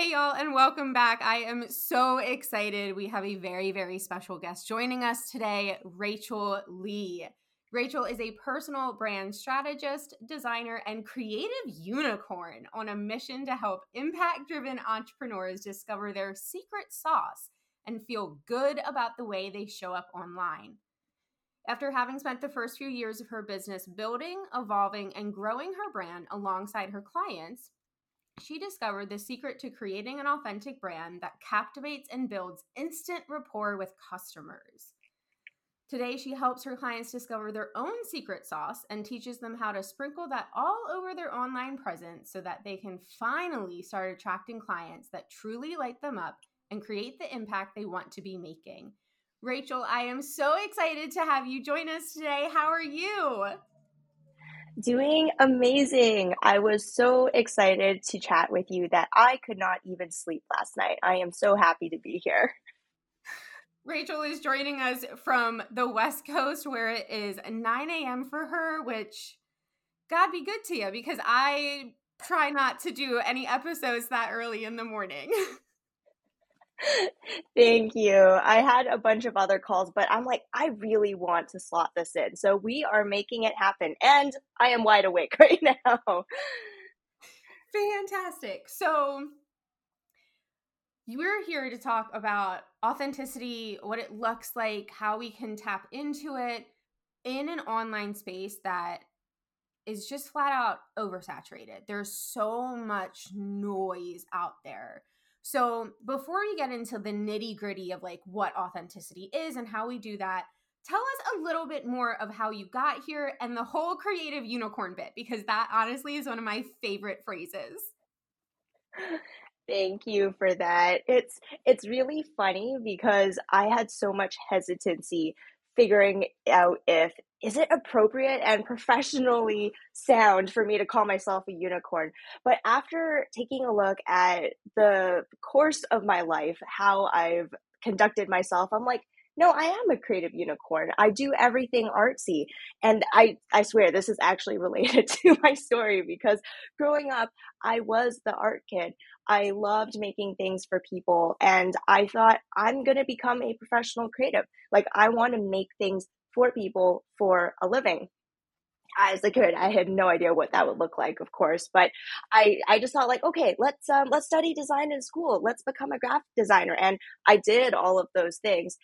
Hey, y'all, and welcome back. I am so excited. We have a very, very special guest joining us today, Rachel Lee. Rachel is a personal brand strategist, designer, and creative unicorn on a mission to help impact driven entrepreneurs discover their secret sauce and feel good about the way they show up online. After having spent the first few years of her business building, evolving, and growing her brand alongside her clients, she discovered the secret to creating an authentic brand that captivates and builds instant rapport with customers. Today, she helps her clients discover their own secret sauce and teaches them how to sprinkle that all over their online presence so that they can finally start attracting clients that truly light them up and create the impact they want to be making. Rachel, I am so excited to have you join us today. How are you? Doing amazing. I was so excited to chat with you that I could not even sleep last night. I am so happy to be here. Rachel is joining us from the West Coast where it is 9 a.m. for her, which God be good to you because I try not to do any episodes that early in the morning. Thank you. I had a bunch of other calls, but I'm like, I really want to slot this in. So we are making it happen. And I am wide awake right now. Fantastic. So we're here to talk about authenticity, what it looks like, how we can tap into it in an online space that is just flat out oversaturated. There's so much noise out there. So, before we get into the nitty gritty of like what authenticity is and how we do that, tell us a little bit more of how you got here and the whole creative unicorn bit, because that honestly is one of my favorite phrases. Thank you for that. It's it's really funny because I had so much hesitancy figuring out if is it appropriate and professionally sound for me to call myself a unicorn? But after taking a look at the course of my life how i've conducted myself i'm like no i am a creative unicorn i do everything artsy and i i swear this is actually related to my story because growing up i was the art kid I loved making things for people. And I thought, I'm going to become a professional creative. Like, I want to make things for people for a living. As a kid, I had no idea what that would look like, of course, but I, I just thought like, okay, let's um, let's study design in school. Let's become a graphic designer, and I did all of those things.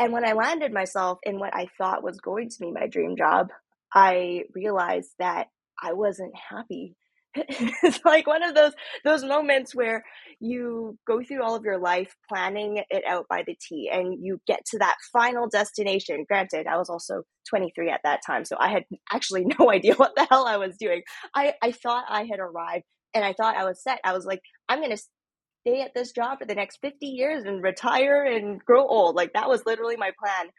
And when I landed myself in what I thought was going to be my dream job, I realized that I wasn't happy it's like one of those those moments where you go through all of your life planning it out by the T and you get to that final destination. Granted, I was also 23 at that time, so I had actually no idea what the hell I was doing. I, I thought I had arrived and I thought I was set. I was like, I'm gonna stay at this job for the next 50 years and retire and grow old. Like that was literally my plan.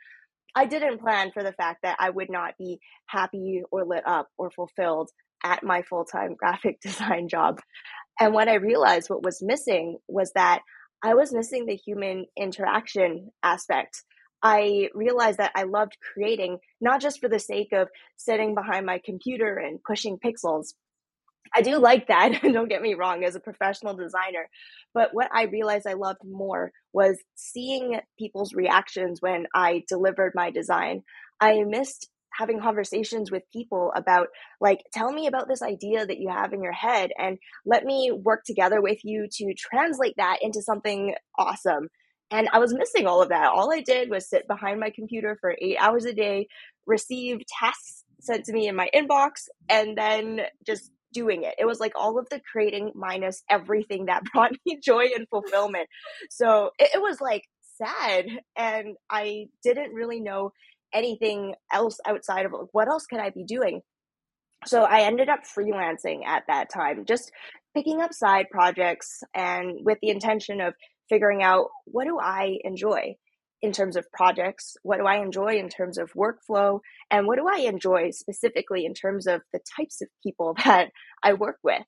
I didn't plan for the fact that I would not be happy or lit up or fulfilled at my full time graphic design job. And what I realized what was missing was that I was missing the human interaction aspect. I realized that I loved creating, not just for the sake of sitting behind my computer and pushing pixels. I do like that, don't get me wrong, as a professional designer. But what I realized I loved more was seeing people's reactions when I delivered my design. I missed having conversations with people about like tell me about this idea that you have in your head and let me work together with you to translate that into something awesome and i was missing all of that all i did was sit behind my computer for eight hours a day receive tasks sent to me in my inbox and then just doing it. It was like all of the creating minus everything that brought me joy and fulfillment. So it, it was like sad. And I didn't really know anything else outside of like, what else could I be doing. So I ended up freelancing at that time, just picking up side projects and with the intention of figuring out what do I enjoy in terms of projects? What do I enjoy in terms of workflow? And what do I enjoy specifically in terms of the types of people that I work with?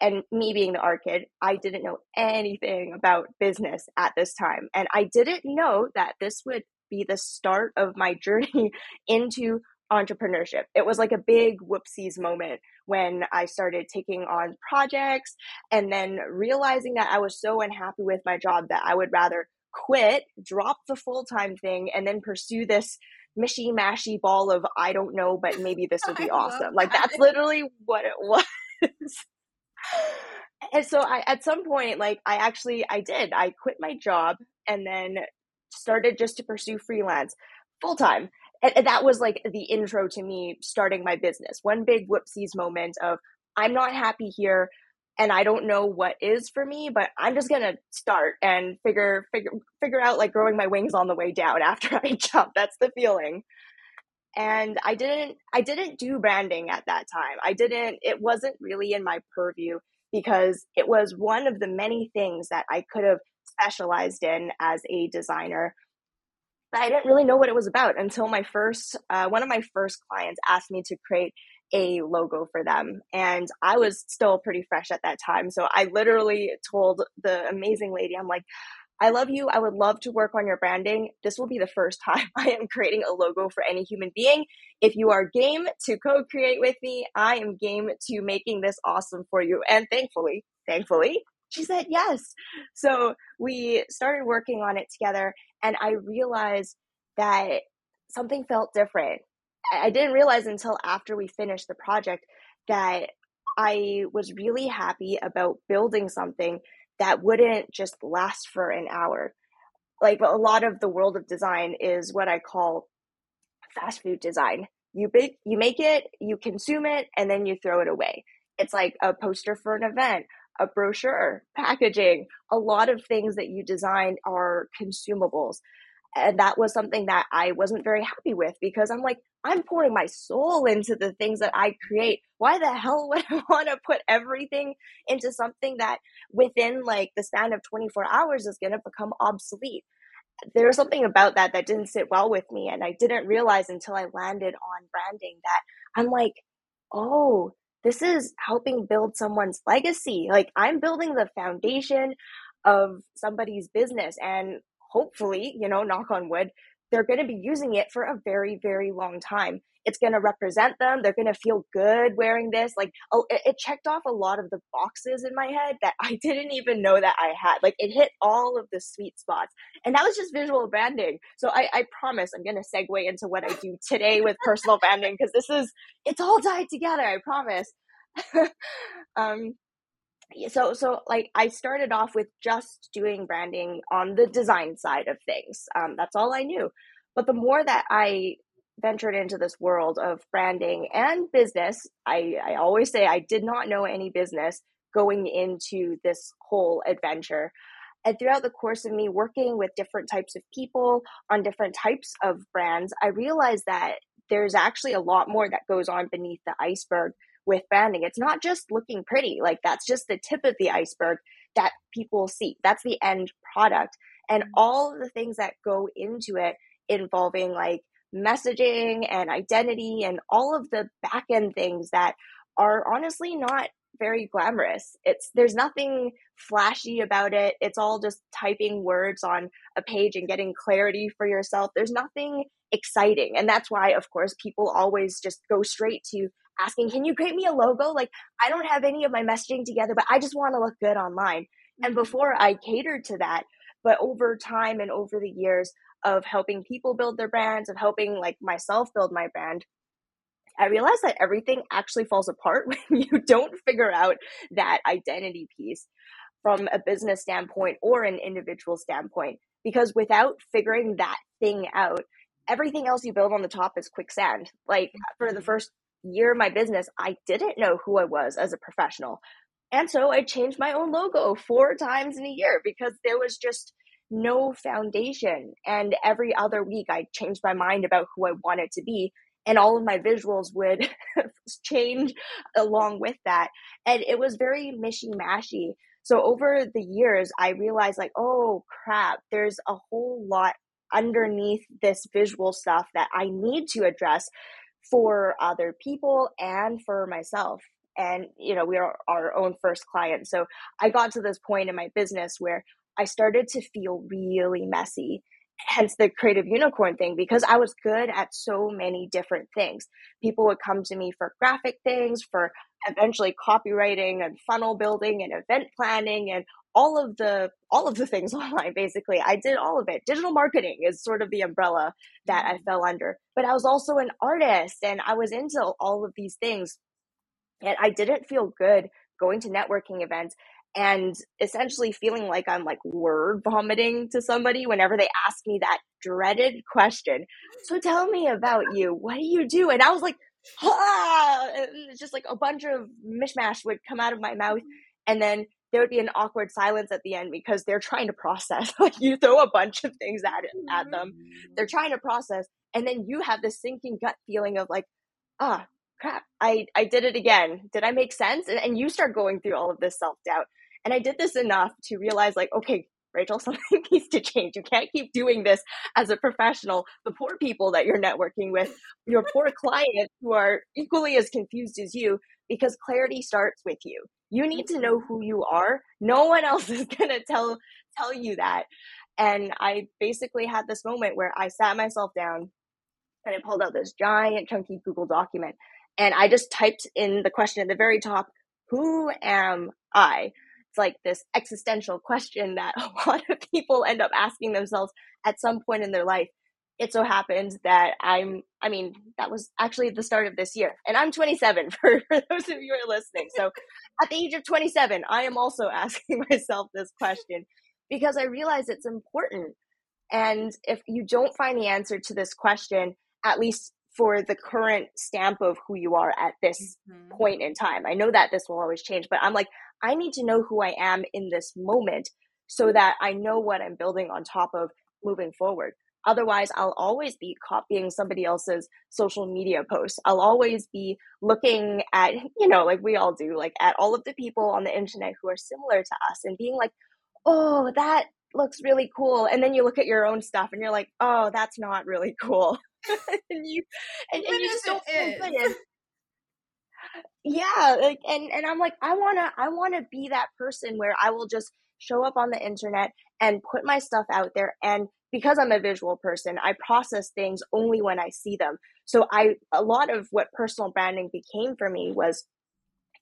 And me being the art kid, I didn't know anything about business at this time. And I didn't know that this would be the start of my journey into entrepreneurship. It was like a big whoopsies moment when I started taking on projects and then realizing that I was so unhappy with my job that I would rather quit, drop the full time thing, and then pursue this mishy mashy ball of I don't know, but maybe this would be awesome. Like that's literally what it was. and so I at some point, like I actually I did. I quit my job and then started just to pursue freelance full time. And, and that was like the intro to me starting my business. One big whoopsies moment of I'm not happy here and I don't know what is for me, but I'm just gonna start and figure figure figure out like growing my wings on the way down after I jump. That's the feeling. And I didn't I didn't do branding at that time. I didn't it wasn't really in my purview because it was one of the many things that I could have specialized in as a designer. But I didn't really know what it was about until my first uh, one of my first clients asked me to create a logo for them. And I was still pretty fresh at that time. So I literally told the amazing lady, I'm like, I love you. I would love to work on your branding. This will be the first time I am creating a logo for any human being. If you are game to co create with me, I am game to making this awesome for you. And thankfully, thankfully, she said yes. So we started working on it together, and I realized that something felt different. I didn't realize until after we finished the project that I was really happy about building something that wouldn't just last for an hour. Like a lot of the world of design is what I call fast food design. You bake, you make it, you consume it, and then you throw it away. It's like a poster for an event, a brochure, packaging. A lot of things that you design are consumables and that was something that I wasn't very happy with because I'm like, I'm pouring my soul into the things that I create. Why the hell would I want to put everything into something that within like the span of 24 hours is going to become obsolete? There was something about that that didn't sit well with me. And I didn't realize until I landed on branding that I'm like, oh, this is helping build someone's legacy. Like I'm building the foundation of somebody's business. And hopefully, you know, knock on wood, they're going to be using it for a very, very long time. It's going to represent them. They're going to feel good wearing this. Like, oh, it, it, checked off a lot of the boxes in my head that I didn't even know that I had. Like, it hit all of the sweet spots. And that was just visual branding. So I, I promise I'm going to segue into what I do today with personal branding because this is, it's all tied together. I promise. um, so so like i started off with just doing branding on the design side of things um, that's all i knew. But the more that i ventured into this world of branding and business i i always say i did not know any business going into this whole adventure. And throughout the course of me working with different types of people on different types of brands i realized that there's actually a lot more that goes on beneath the iceberg with branding. It's not just looking pretty, like that's just the tip of the iceberg that people see. That's the end product. And mm-hmm. all the things that go into it involving like messaging and identity and all of the back end things that are honestly not very glamorous. It's there's nothing flashy about it. It's all just typing words on a page and getting clarity for yourself. There's nothing exciting. And that's why of course people always just go straight to asking, can you create me a logo? Like, I don't have any of my messaging together, but I just want to look good online. And mm-hmm. before I catered to that, but over time and over the years of helping people build their brands, of helping like myself build my brand, I realized that everything actually falls apart when you don't figure out that identity piece from a business standpoint or an individual standpoint. Because without figuring that thing out, everything else you build on the top is quicksand. Like for the mm-hmm. first year of my business, I didn't know who I was as a professional. And so I changed my own logo four times in a year because there was just no foundation. And every other week I changed my mind about who I wanted to be. And all of my visuals would change along with that. And it was very mishy mashy. So over the years, I realized like, oh crap, there's a whole lot underneath this visual stuff that I need to address for other people and for myself. And, you know, we are our own first client. So I got to this point in my business where I started to feel really messy. Hence the creative unicorn thing, because I was good at so many different things. People would come to me for graphic things, for eventually copywriting and funnel building and event planning and all of the all of the things online basically. I did all of it. Digital marketing is sort of the umbrella that i mm-hmm. fell under. But i was also an artist and i was into all of these things. And i didn't feel good going to networking events and essentially feeling like i'm like word vomiting to somebody whenever they ask me that dreaded question. So tell me about you. What do you do? And i was like ah! and just like a bunch of mishmash would come out of my mouth. And then there would be an awkward silence at the end because they're trying to process. like you throw a bunch of things at at them, they're trying to process, and then you have this sinking gut feeling of like, ah, crap, I I did it again. Did I make sense? And, and you start going through all of this self doubt. And I did this enough to realize like, okay, Rachel, something needs to change. You can't keep doing this as a professional. The poor people that you're networking with, your poor clients who are equally as confused as you, because clarity starts with you. You need to mm-hmm. know who you are. No one else is going to tell tell you that. And I basically had this moment where I sat myself down and I pulled out this giant chunky Google document and I just typed in the question at the very top, who am I? It's like this existential question that a lot of people end up asking themselves at some point in their life it so happens that I'm, I mean, that was actually the start of this year. And I'm 27 for, for those of you who are listening. So at the age of 27, I am also asking myself this question because I realize it's important. And if you don't find the answer to this question, at least for the current stamp of who you are at this mm-hmm. point in time, I know that this will always change, but I'm like, I need to know who I am in this moment so that I know what I'm building on top of moving forward. Otherwise, I'll always be copying somebody else's social media posts. I'll always be looking at, you know, like we all do, like at all of the people on the internet who are similar to us and being like, oh, that looks really cool. And then you look at your own stuff and you're like, oh, that's not really cool. and you and, and you just don't feel good. yeah, like and and I'm like, I wanna I wanna be that person where I will just show up on the internet and put my stuff out there and because I'm a visual person, I process things only when I see them. So I a lot of what personal branding became for me was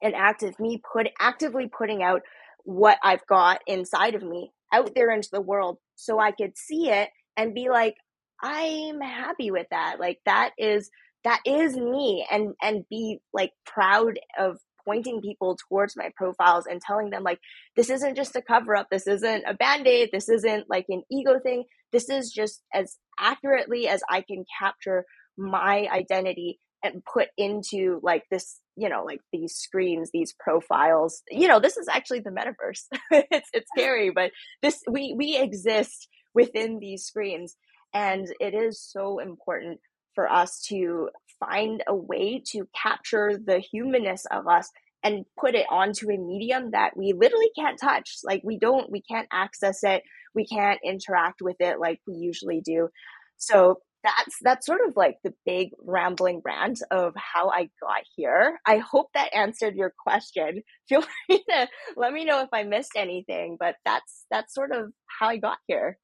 an act of me put actively putting out what I've got inside of me out there into the world so I could see it and be like I'm happy with that. Like that is that is me and and be like proud of pointing people towards my profiles and telling them like this isn't just a cover up this isn't a band-aid this isn't like an ego thing this is just as accurately as i can capture my identity and put into like this you know like these screens these profiles you know this is actually the metaverse it's it's scary but this we we exist within these screens and it is so important for us to find a way to capture the humanness of us and put it onto a medium that we literally can't touch. Like we don't, we can't access it. We can't interact with it like we usually do. So that's that's sort of like the big rambling rant of how I got here. I hope that answered your question. Feel free to let me know if I missed anything, but that's that's sort of how I got here.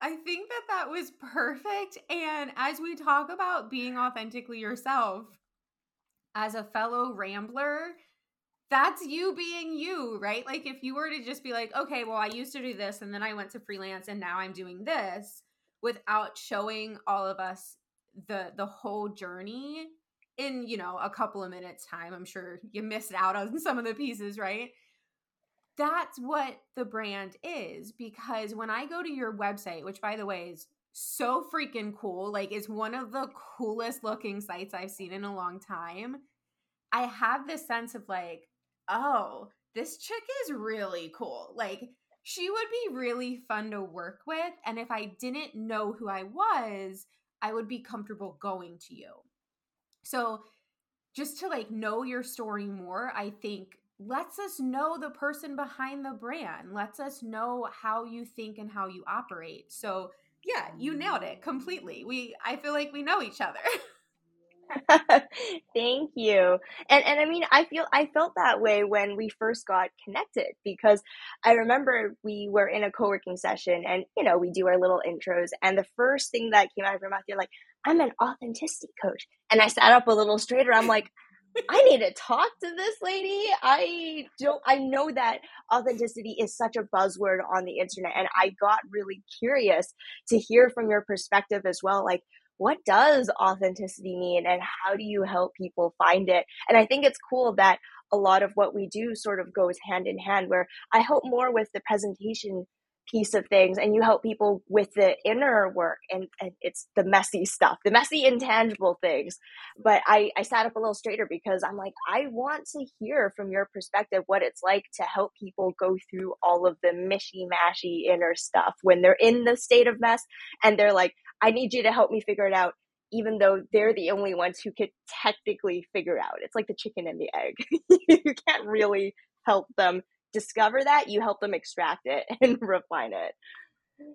I think that that was perfect. And as we talk about being authentically yourself, as a fellow rambler, that's you being you, right? Like if you were to just be like, okay, well, I used to do this and then I went to freelance and now I'm doing this without showing all of us the the whole journey in, you know, a couple of minutes time. I'm sure you missed out on some of the pieces, right? That's what the brand is because when I go to your website, which by the way is so freaking cool. Like, is one of the coolest looking sites I've seen in a long time. I have this sense of like, oh, this chick is really cool. Like, she would be really fun to work with. And if I didn't know who I was, I would be comfortable going to you. So, just to like know your story more, I think lets us know the person behind the brand, lets us know how you think and how you operate. So, yeah, you nailed it completely. We I feel like we know each other. Thank you. And and I mean I feel I felt that way when we first got connected because I remember we were in a co-working session and you know we do our little intros and the first thing that came out of your mouth you're like I'm an authenticity coach and I sat up a little straighter I'm like I need to talk to this lady. I don't I know that authenticity is such a buzzword on the internet and I got really curious to hear from your perspective as well like what does authenticity mean and how do you help people find it? And I think it's cool that a lot of what we do sort of goes hand in hand where I help more with the presentation piece of things and you help people with the inner work and, and, it's the messy stuff the messy intangible things but I, I sat up a little straighter because i'm like i want to hear from your perspective what it's like to help people go through all of the mishy mashy inner stuff when they're in the state of mess and they're like i need you to help me figure it out even though they're the only ones who could technically figure out it's like the chicken and the egg you can't really help them discover that, you help them extract it and refine it.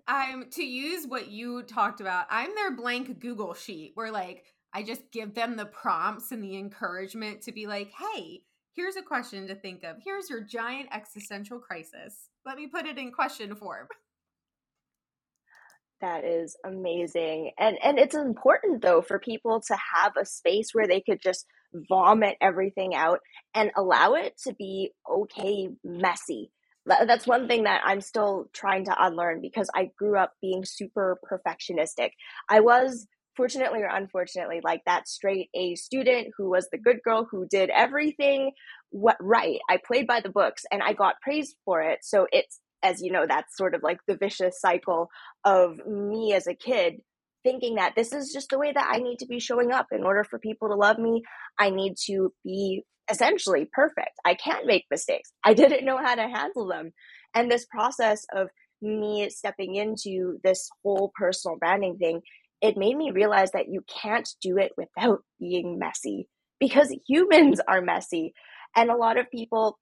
I'm to use what you talked about. I'm their blank Google sheet where like I just give them the prompts and the encouragement to be like, "Hey, here's a question to think of. Here's your giant existential crisis. Let me put it in question form." That is amazing. And and it's important though for people to have a space where they could just vomit everything out and allow it to be okay messy. That's one thing that i'm still trying to unlearn because i grew up being super perfectionistic. I was fortunately or unfortunately like that straight a student who was the good girl who did everything right. I played by the books and i got praised for it. So it's as you know that's sort of like the vicious cycle of me as a kid thinking that this is just the way that I need to be showing up in order for people to love me. I need to be essentially perfect. I can't make mistakes. I didn't know how to handle them. And this process of me stepping into this whole personal branding thing, it made me realize that you can't do it without being messy because humans are messy. And a lot of people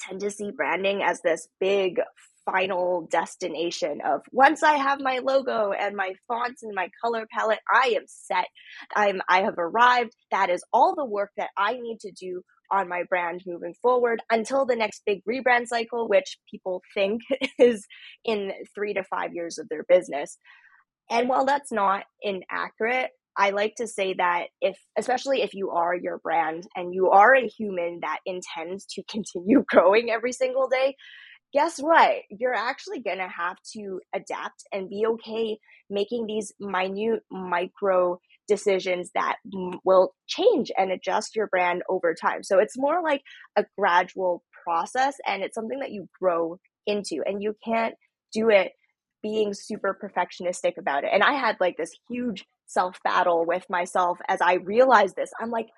tend to see branding as this big final destination of once I have my logo and my fonts and my color palette, I am set. I'm I have arrived. That is all the work that I need to do on my brand moving forward until the next big rebrand cycle, which people think is in three to five years of their business. And while that's not inaccurate, I like to say that if, especially if you are your brand and you are a human that intends to continue growing every single day, guess what? You're actually going to have to adapt and be okay making these minute micro decisions that will change and adjust your brand over time. So it's more like a gradual process and it's something that you grow into and you can't do it being super perfectionistic about it. And I had like this huge self battle with myself as I realized this. I'm like,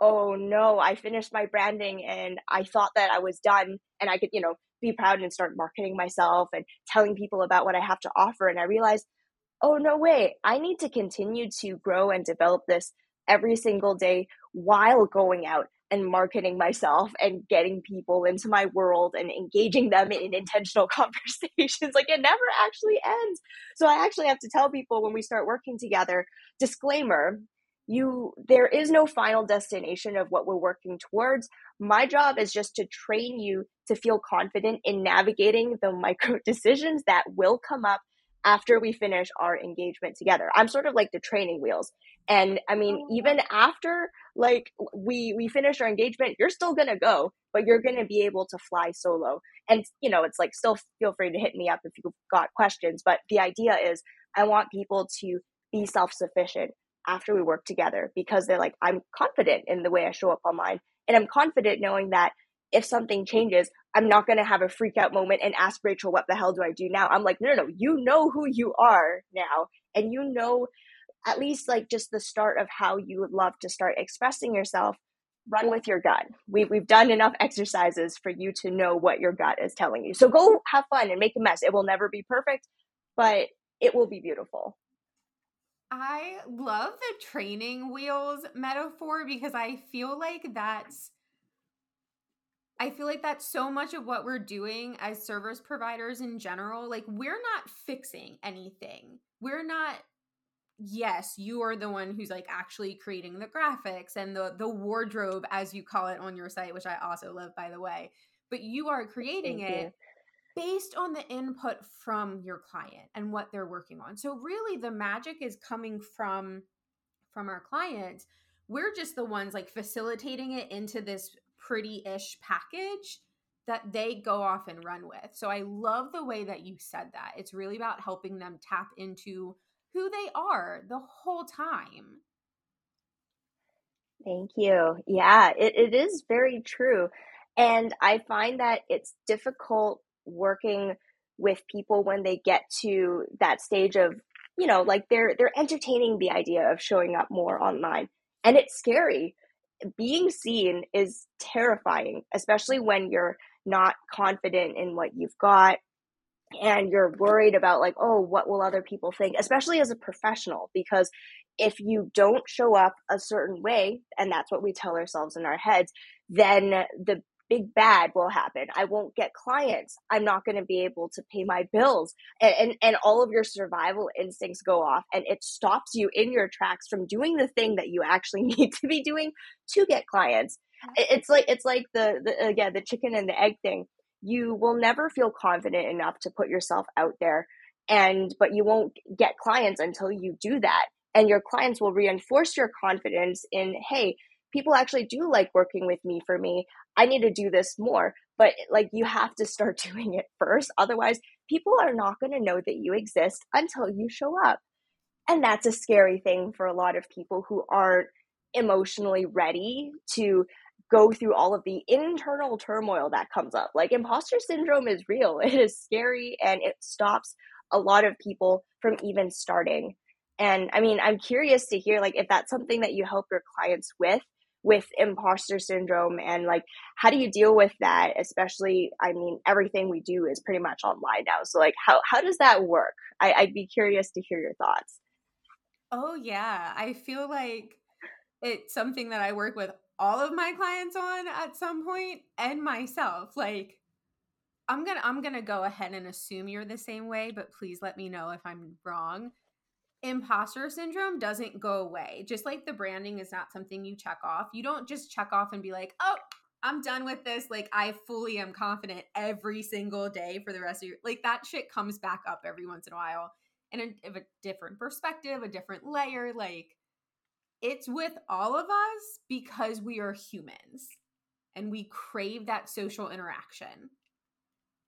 oh no, I finished my branding and I thought that I was done and I could, you know, be proud and start marketing myself and telling people about what I have to offer. And I realized, oh, no way, I need to continue to grow and develop this every single day while going out and marketing myself and getting people into my world and engaging them in intentional conversations. like it never actually ends. So I actually have to tell people when we start working together, disclaimer, you there is no final destination of what we're working towards my job is just to train you to feel confident in navigating the micro decisions that will come up after we finish our engagement together i'm sort of like the training wheels and i mean oh, even after like we we finish our engagement you're still gonna go but you're gonna be able to fly solo and you know it's like still feel free to hit me up if you've got questions but the idea is i want people to be self-sufficient after we work together because they're like, I'm confident in the way I show up online. And I'm confident knowing that if something changes, I'm not to have a freak out moment and ask Rachel, what the hell do I do now? I'm like, no, no, no, you know who you are now. and you know at least like just the start of how you would love to start expressing yourself, run with your gut. We, we've done enough exercises for you to know what your gut is telling you. So go have fun and make a mess. It will never be perfect, but it will be beautiful. I love the training wheels metaphor because I feel like that's I feel like that's so much of what we're doing as service providers in general. Like, we're not fixing anything. We're not, yes, you are the one who's like actually creating the graphics and the, the wardrobe, as you call it on your site, which I also love, by the way. But you are creating Thank it you. based on the input from your client and what they're working on. So, really, the magic is coming from from our clients we're just the ones like facilitating it into this pretty ish package that they go off and run with. So I love the way that you said that. It's really about helping them tap into who they are the whole time. Thank you. Yeah, it, it is very true. And I find that it's difficult working with people when they get to that stage of, you know, like they're they're entertaining the idea of showing up more online. And it's scary being seen is terrifying, especially when you're not confident in what you've got and you're worried about like oh what will other people think especially as a professional because if you don't show up a certain way and that's what we tell ourselves in our heads then the big bad will happen. I won't get clients. I'm not going to be able to pay my bills. And, and, and all of your survival instincts go off and it stops you in your tracks from doing the thing that you actually need to be doing to get clients. It's like it's like the, the again the chicken and the egg thing. You will never feel confident enough to put yourself out there and but you won't get clients until you do that and your clients will reinforce your confidence in hey people actually do like working with me for me. I need to do this more. But like you have to start doing it first. Otherwise, people are not going to know that you exist until you show up. And that's a scary thing for a lot of people who aren't emotionally ready to go through all of the internal turmoil that comes up. Like imposter syndrome is real. It is scary and it stops a lot of people from even starting. And I mean, I'm curious to hear like if that's something that you help your clients with with imposter syndrome and like how do you deal with that especially i mean everything we do is pretty much online now so like how, how does that work I, i'd be curious to hear your thoughts oh yeah i feel like it's something that i work with all of my clients on at some point and myself like i'm gonna i'm gonna go ahead and assume you're the same way but please let me know if i'm wrong imposter syndrome doesn't go away. Just like the branding is not something you check off. You don't just check off and be like, oh, I'm done with this. Like, I fully am confident every single day for the rest of your like that shit comes back up every once in a while and a, a different perspective, a different layer. Like, it's with all of us because we are humans and we crave that social interaction.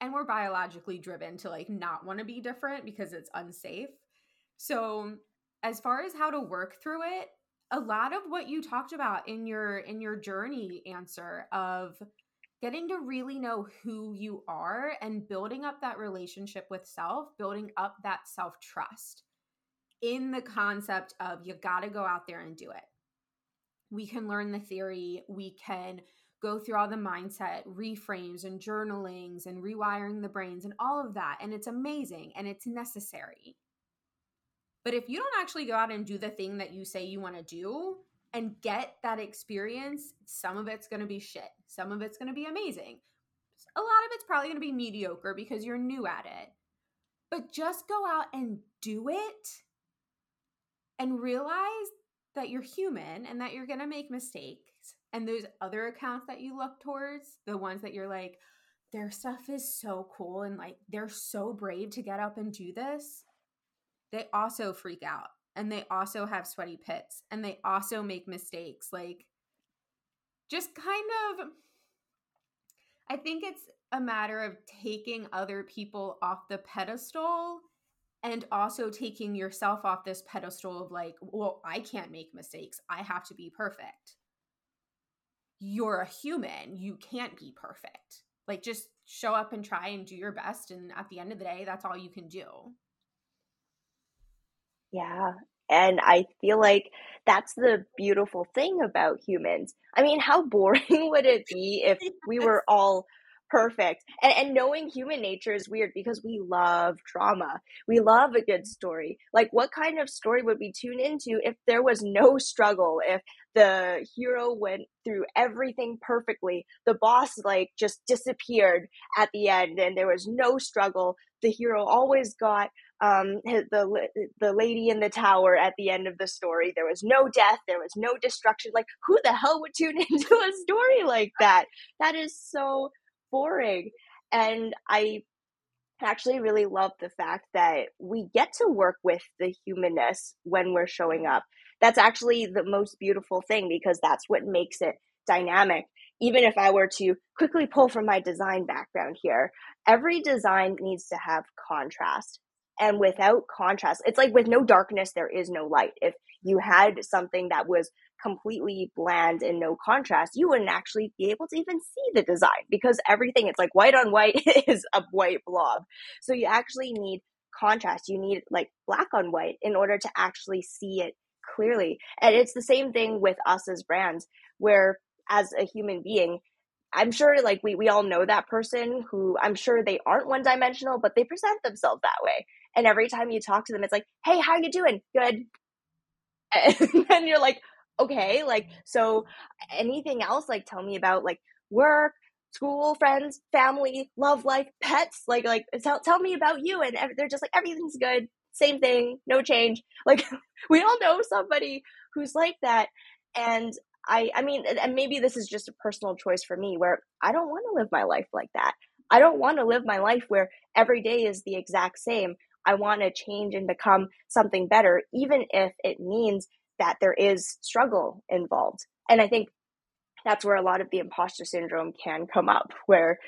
And we're biologically driven to like not want to be different because it's unsafe. So, as far as how to work through it, a lot of what you talked about in your in your journey answer of getting to really know who you are and building up that relationship with self, building up that self-trust in the concept of you got to go out there and do it. We can learn the theory, we can go through all the mindset reframes and journalings and rewiring the brains and all of that and it's amazing and it's necessary. But if you don't actually go out and do the thing that you say you want to do and get that experience, some of it's going to be shit. Some of it's going to be amazing. A lot of it's probably going to be mediocre because you're new at it. But just go out and do it and realize that you're human and that you're going to make mistakes. And those other accounts that you look towards, the ones that you're like, their stuff is so cool and like they're so brave to get up and do this they also freak out and they also have sweaty pits and they also make mistakes. Like, just kind of, I think it's a matter of taking other people off the pedestal and also taking yourself off this pedestal of like, well, I can't make mistakes. I have to be perfect. You're a human. You can't be perfect. Like, just show up and try and do your best. And at the end of the day, that's all you can do. Yeah. And I feel like that's the beautiful thing about humans. I mean, how boring would it be if we were all perfect? And, and knowing human nature is weird because we love drama. We love a good story. Like, what kind of story would we tune into if there was no struggle? If the hero went through everything perfectly, the boss, like, just disappeared at the end and there was no struggle. The hero always got um, the the lady in the tower at the end of the story. There was no death. There was no destruction. Like who the hell would tune into a story like that? That is so boring. And I actually really love the fact that we get to work with the humanness when we're showing up. That's actually the most beautiful thing because that's what makes it dynamic. Even if I were to quickly pull from my design background here, every design needs to have contrast and without contrast it's like with no darkness there is no light if you had something that was completely bland and no contrast you wouldn't actually be able to even see the design because everything it's like white on white is a white blob so you actually need contrast you need like black on white in order to actually see it clearly and it's the same thing with us as brands where as a human being I'm sure like we we all know that person who I'm sure they aren't one dimensional, but they present themselves that way. And every time you talk to them, it's like, hey, how you doing? Good. And you're like, okay, like, so anything else? Like, tell me about like work, school, friends, family, love life, pets. Like, like, tell, tell me about you. And they're just like, everything's good. Same thing, no change. Like, we all know somebody who's like that. And I, I mean, and maybe this is just a personal choice for me where I don't want to live my life like that. I don't want to live my life where every day is the exact same. I want to change and become something better, even if it means that there is struggle involved. And I think that's where a lot of the imposter syndrome can come up, where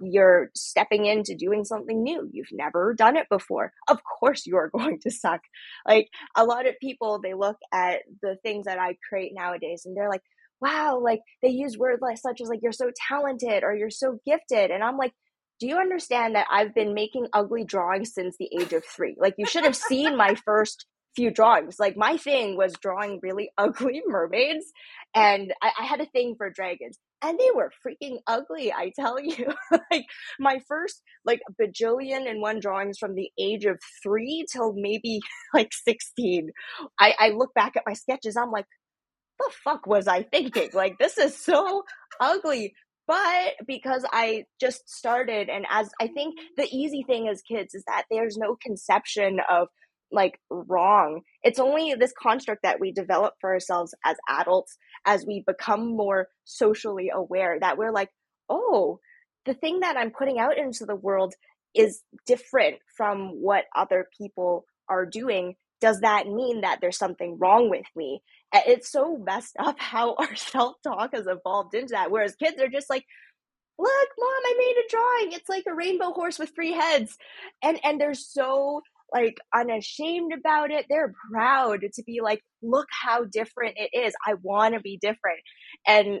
you're stepping into doing something new. You've never done it before. Of course, you're going to suck. Like a lot of people, they look at the things that I create nowadays and they're like, wow, like they use words like such as like, you're so talented or you're so gifted. And I'm like, do you understand that I've been making ugly drawings since the age of three? Like, you should have seen my first few drawings. Like, my thing was drawing really ugly mermaids, and I, I had a thing for dragons, and they were freaking ugly, I tell you. like, my first, like, bajillion and one drawings from the age of three till maybe like 16. I, I look back at my sketches, I'm like, the fuck was I thinking? Like, this is so ugly but because I just started, and as I think the easy thing as kids is that there's no conception of like wrong. It's only this construct that we develop for ourselves as adults as we become more socially aware that we're like, oh, the thing that I'm putting out into the world is different from what other people are doing does that mean that there's something wrong with me? It's so messed up how our self talk has evolved into that. Whereas kids are just like, look, mom, I made a drawing. It's like a rainbow horse with three heads. And and they're so like unashamed about it. They're proud to be like, look how different it is. I want to be different. And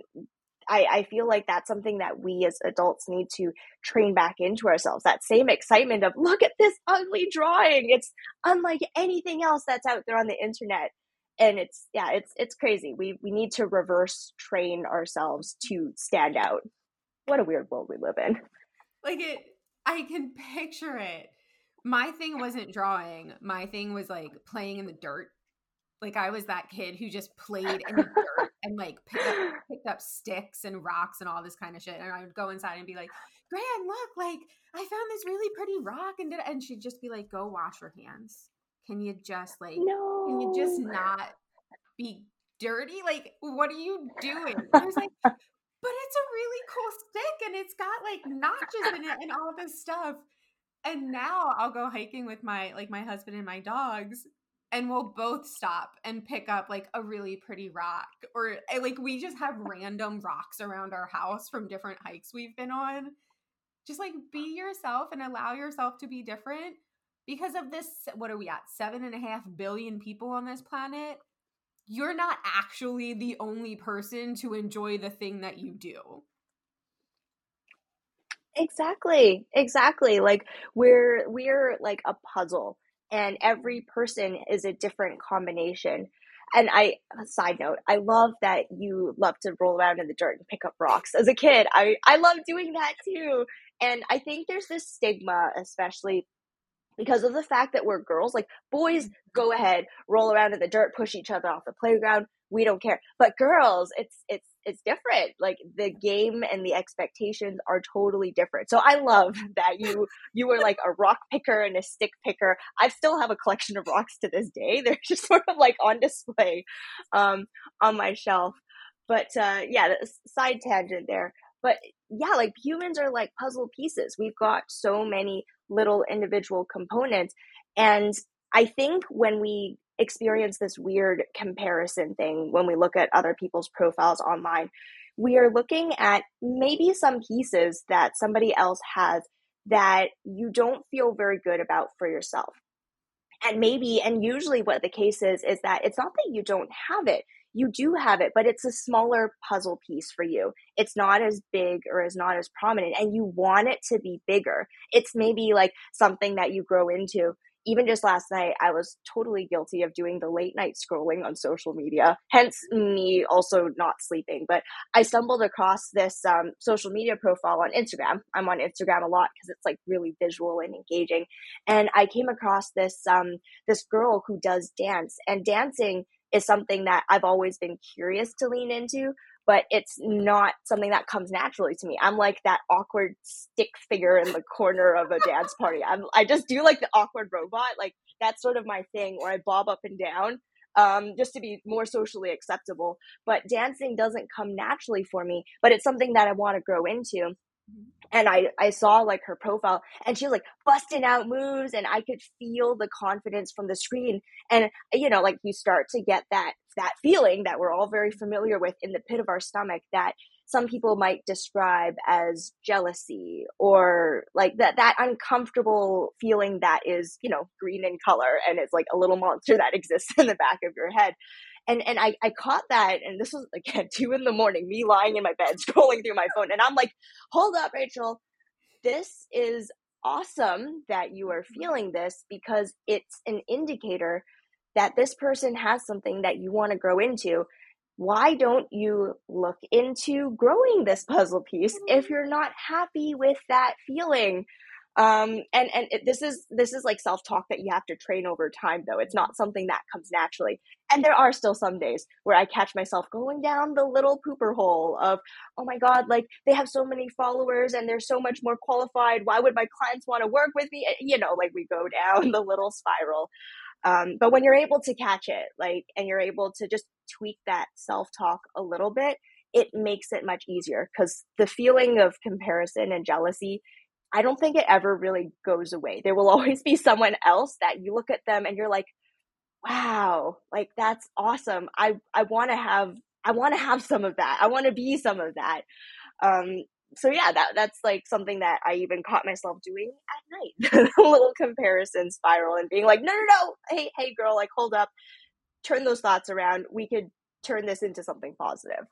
I, I feel like that's something that we as adults need to train back into ourselves. That same excitement of look at this ugly drawing. It's unlike anything else that's out there on the internet. And it's yeah, it's it's crazy. We we need to reverse train ourselves to stand out. What a weird world we live in. Like it I can picture it. My thing wasn't drawing. My thing was like playing in the dirt like I was that kid who just played in the dirt and like picked up, picked up sticks and rocks and all this kind of shit. And I would go inside and be like, Gran, look, like I found this really pretty rock. And did and she'd just be like, Go wash your hands. Can you just like no. can you just not be dirty? Like, what are you doing? I was like, but it's a really cool stick and it's got like notches in it and all this stuff. And now I'll go hiking with my like my husband and my dogs and we'll both stop and pick up like a really pretty rock or eh, like we just have random rocks around our house from different hikes we've been on. Just like be yourself and allow yourself to be different because of this what are we at seven and a half billion people on this planet? You're not actually the only person to enjoy the thing that you do exactly exactly like we're we're like a puzzle and every person is a different combination and I side note, I love that you love to roll around in the dirt and pick up rocks. As a kid, I I love doing that too. And I think there's this stigma, especially because of the fact that we're girls. Like boys, go ahead, roll around in the dirt, push each other off the playground. We don't care. But girls, it's it's it's different. Like the game and the expectations are totally different. So I love that you you were like a rock picker and a stick picker. I still have a collection of rocks to this day. They're just sort of like on display um, on my shelf. But uh, yeah, side tangent there. But yeah, like humans are like puzzle pieces. We've got so many little individual components. And I think when we experience this weird comparison thing when we look at other people's profiles online. We are looking at maybe some pieces that somebody else has that you don't feel very good about for yourself. And maybe, and usually what the case is, is that it's not that you don't have it. You do have it, but it's a smaller puzzle piece for you. It's not as big or is not as prominent, and you want it to be bigger. It's maybe like something that you grow into even just last night, I was totally guilty of doing the late night scrolling on social media, hence me also not sleeping. But I stumbled across this um, social media profile on Instagram. I'm on Instagram a lot because it's like really visual and engaging. And I came across this um, this girl who does dance, and dancing is something that I've always been curious to lean into, but it's not something that comes naturally to me. I'm like that awkward stick figure in the corner of a dance party. I'm I just do like the awkward robot. Like that's sort of my thing where I bob up and down um, just to be more socially acceptable. But dancing doesn't come naturally for me, but it's something that I want to grow into and I, I saw like her profile and she was like busting out moves and I could feel the confidence from the screen. And, you know, like you start to get that, that feeling that we're all very familiar with in the pit of our stomach that some people might describe as jealousy or like that, that uncomfortable feeling that is, you know, green in color and it's like a little monster that exists in the back of your head. And and I, I caught that and this was again two in the morning me lying in my bed scrolling through my phone and i'm like hold up rachel. This is awesome that you are mm-hmm. feeling this because it's an indicator that this person has something that you want to grow into why don't you look into growing this puzzle piece if you're not happy with that feeling? Um and and it, this is this is like self-talk that you have to train over time though. It's not something that comes naturally. And there are still some days where i catch myself going down the little pooper hole of oh my god like they have so many followers and they're so much more qualified. Why would my clients want to work with me? You know like we go down the little spiral um, but when you're able to catch it like and you're able to just tweak that self-talk a little bit it makes it much easier because the feeling of comparison and jealousy I don't think it ever really goes away. There will always be someone else that you look at them and you're like, wow, like that's awesome. I, I want to have, I want to have some of that. I want to be some of that. Um, so yeah, that, that's like something that I even caught myself doing at night, a little comparison spiral and being like, no, no, no. Hey, hey girl, like hold up, turn those thoughts around. We could turn this into something positive.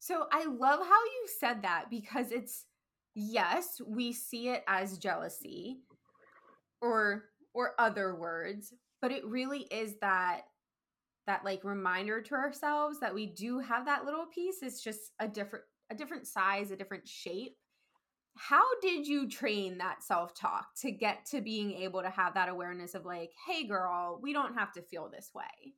So I love how you said that because it's, yes, we see it as jealousy or or other words, but it really is that that like reminder to ourselves that we do have that little piece. It's just a different a different size, a different shape. How did you train that self-talk to get to being able to have that awareness of like, hey girl, we don't have to feel this way?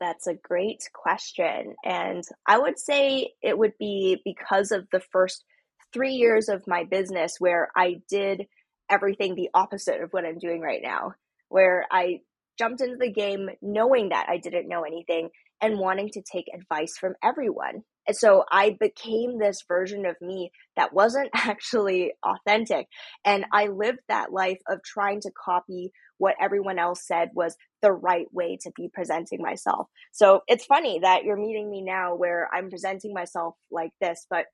That's a great question. And I would say it would be because of the first three years of my business where I did everything the opposite of what I'm doing right now, where I jumped into the game knowing that I didn't know anything and wanting to take advice from everyone. And so I became this version of me that wasn't actually authentic. And I lived that life of trying to copy what everyone else said was the right way to be presenting myself. So it's funny that you're meeting me now where I'm presenting myself like this, but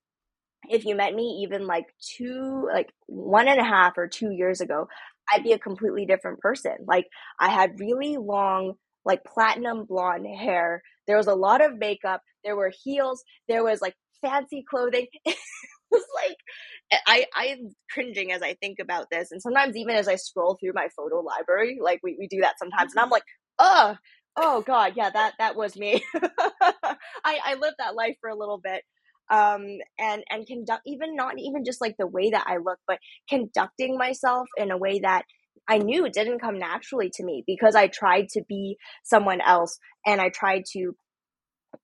if you met me even like two, like one and a half or two years ago, I'd be a completely different person. Like I had really long, like platinum blonde hair. There was a lot of makeup. There were heels. There was like fancy clothing. it was like I I'm cringing as I think about this, and sometimes even as I scroll through my photo library, like we, we do that sometimes, and I'm like, oh, oh God, yeah, that that was me. I I lived that life for a little bit, um, and and conduct even not even just like the way that I look, but conducting myself in a way that I knew it didn't come naturally to me because I tried to be someone else and I tried to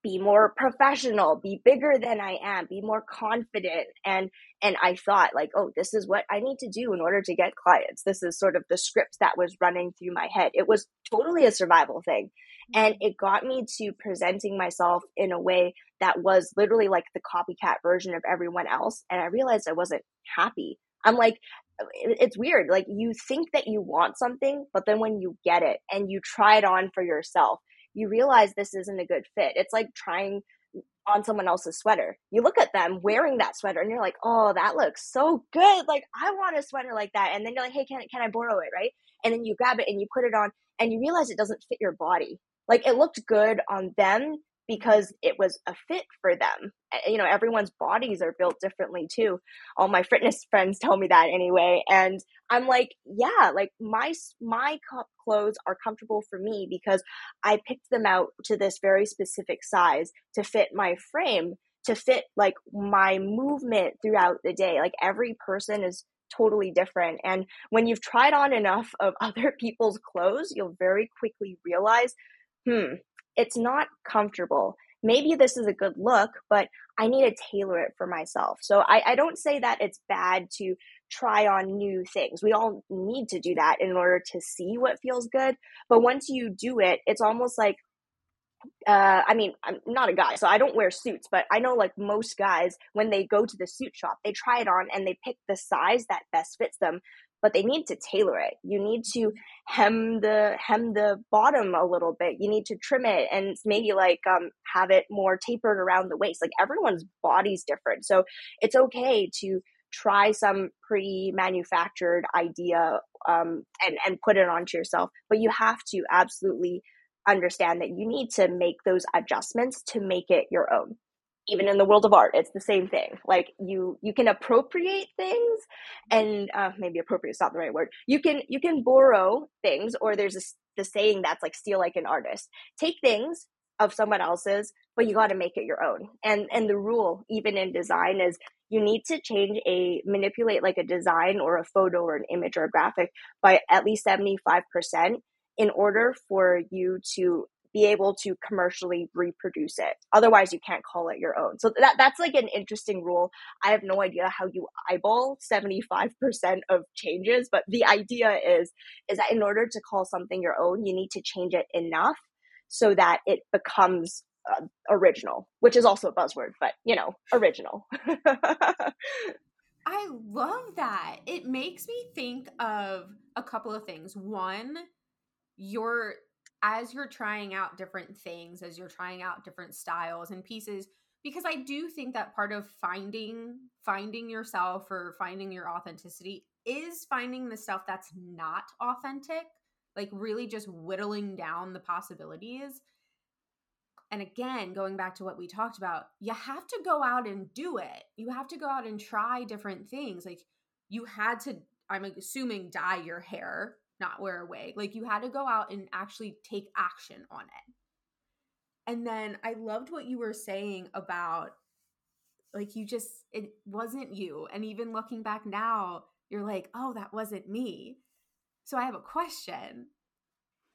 be more professional be bigger than i am be more confident. And and i thought like oh this is what i need to do in order to get clients. This is sort of the script that was running through my head. It was totally a survival thing. And mm-hmm. it got me to presenting myself in a way that was literally like the copycat version of everyone else. And i realized i wasn't happy. I'm like it's weird like you think that you want something but then when you get it and you try it on for yourself you realize this isn't a good fit. It's like trying on someone else's sweater. You look at them wearing that sweater and you're like, "Oh, that looks so good. Like I want a sweater like that." And then you're like, "Hey, can can I borrow it?" right? And then you grab it and you put it on and you realize it doesn't fit your body. Like it looked good on them, because it was a fit for them. You know, everyone's bodies are built differently too. All my fitness friends tell me that anyway, and I'm like, yeah, like my my clothes are comfortable for me because I picked them out to this very specific size to fit my frame, to fit like my movement throughout the day. Like every person is totally different. And when you've tried on enough of other people's clothes, you'll very quickly realize, hmm, it's not comfortable. Maybe this is a good look, but I need to tailor it for myself. So I, I don't say that it's bad to try on new things. We all need to do that in order to see what feels good. But once you do it, it's almost like uh, I mean, I'm not a guy, so I don't wear suits, but I know like most guys, when they go to the suit shop, they try it on and they pick the size that best fits them but they need to tailor it. You need to hem the hem the bottom a little bit. You need to trim it and maybe like um, have it more tapered around the waist. Like everyone's body's different, so it's okay to try some pre-manufactured idea um, and and put it onto yourself. But you have to absolutely understand that you need to make those adjustments to make it your own even in the world of art it's the same thing. Like you you can appropriate things and uh, maybe appropriate is not the right word. You can you can borrow things or there's a, the saying that's like steal like an artist. Take things of someone else's but you got to make it your own. And and the rule even in design is you need to change a manipulate like a design or a photo or an image or a graphic by at least 75% in order for you to be able to commercially reproduce it. Otherwise, you can't call it your own. So that that's like an interesting rule. I have no idea how you eyeball 75% of changes, but the idea is is that in order to call something your own, you need to change it enough so that it becomes uh, original, which is also a buzzword, but you know, original. I love that. It makes me think of a couple of things. One, your as you're trying out different things, as you're trying out different styles and pieces, because I do think that part of finding finding yourself or finding your authenticity is finding the stuff that's not authentic, like really just whittling down the possibilities. And again, going back to what we talked about, you have to go out and do it. You have to go out and try different things. Like you had to I'm assuming dye your hair not wear a wig. Like you had to go out and actually take action on it. And then I loved what you were saying about like you just it wasn't you. And even looking back now, you're like, "Oh, that wasn't me." So I have a question.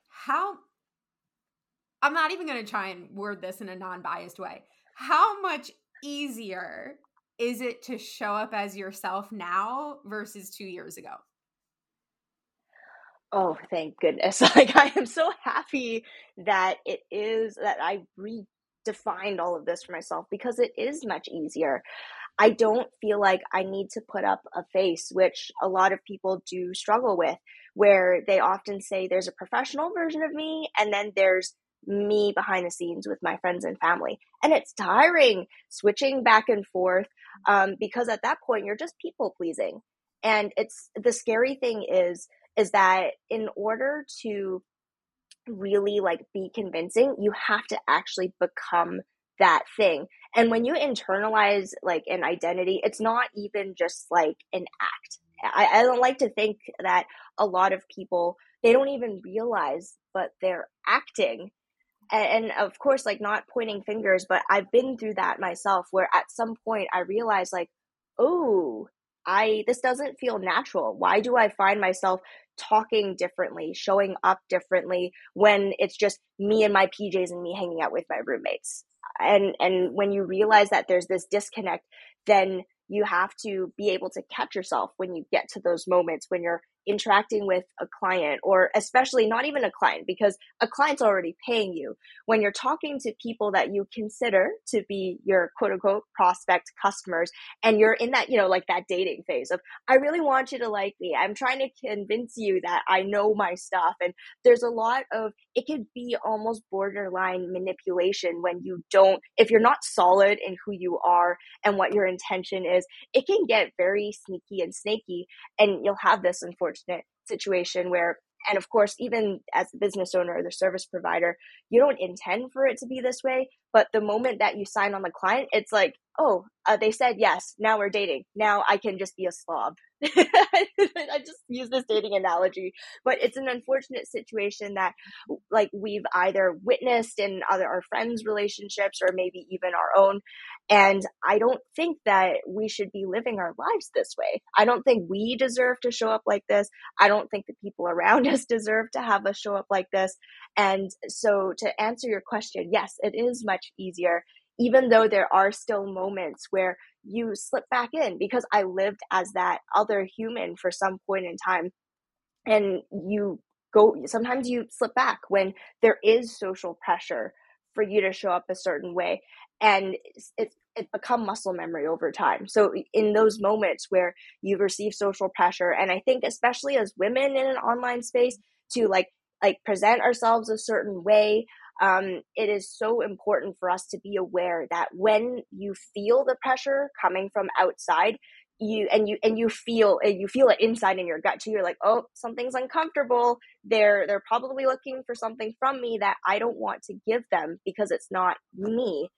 How I'm not even going to try and word this in a non-biased way. How much easier is it to show up as yourself now versus 2 years ago? Oh, thank goodness. Like I am so happy that it is that I redefined all of this for myself because it is much easier. I don't feel like I need to put up a face, which a lot of people do struggle with, where they often say there's a professional version of me and then there's me behind the scenes with my friends and family. And it's tiring switching back and forth um, because at that point you're just people pleasing. And it's the scary thing is is that in order to really like be convincing, you have to actually become that thing. And when you internalize like an identity, it's not even just like an act. I, I don't like to think that a lot of people they don't even realize but they're acting and, of course like not pointing fingers but i've been through that myself where at some point i realized like oh i this doesn't feel natural why do i find myself talking differently showing up differently when it's just me and my pjs and me hanging out with my roommates. And and when you realize that there's this disconnect then you have to be able to catch yourself when you get to those moments when you're interacting with a client or especially not even a client because a client's already paying you. When you're talking to people that you consider to be your quote unquote prospect customers and you're in that you know like that dating phase of i really want you to like me. I'm trying to convince you that i know my stuff and there's a lot of it could be almost borderline manipulation when you don't if you're not solid in who you are and what your intention is it can get very sneaky and snaky and you'll have this unfortunate unfortunate situation where and of course even as the business owner or the service provider you don't intend for it to be this way but the moment that you sign on the client it's like oh uh, they said yes now we're dating. Now i can just be a slob. I just use this dating analogy but it's an unfortunate situation that like we've either witnessed in other our friends relationships or maybe even our own and i don't think that we should be living our lives this way i don't think we deserve to show up like this i don't think the people around us deserve to have us show up like this and so to answer your question yes it is much easier even though there are still moments where you slip back in because I lived as that other human for some point in time. And you go, sometimes you slip back when there is social pressure for you to show up a certain way. And it's, it's it become muscle memory over time. So in those moments where you receive social pressure, and I think especially as women in an online space to like like present ourselves a certain way um, it is so important for us to be aware that when you feel the pressure coming from outside you and you and you feel and you feel it inside in your gut too you're like oh something's uncomfortable they're they're probably looking for something from me that i don't want to give them because it's not me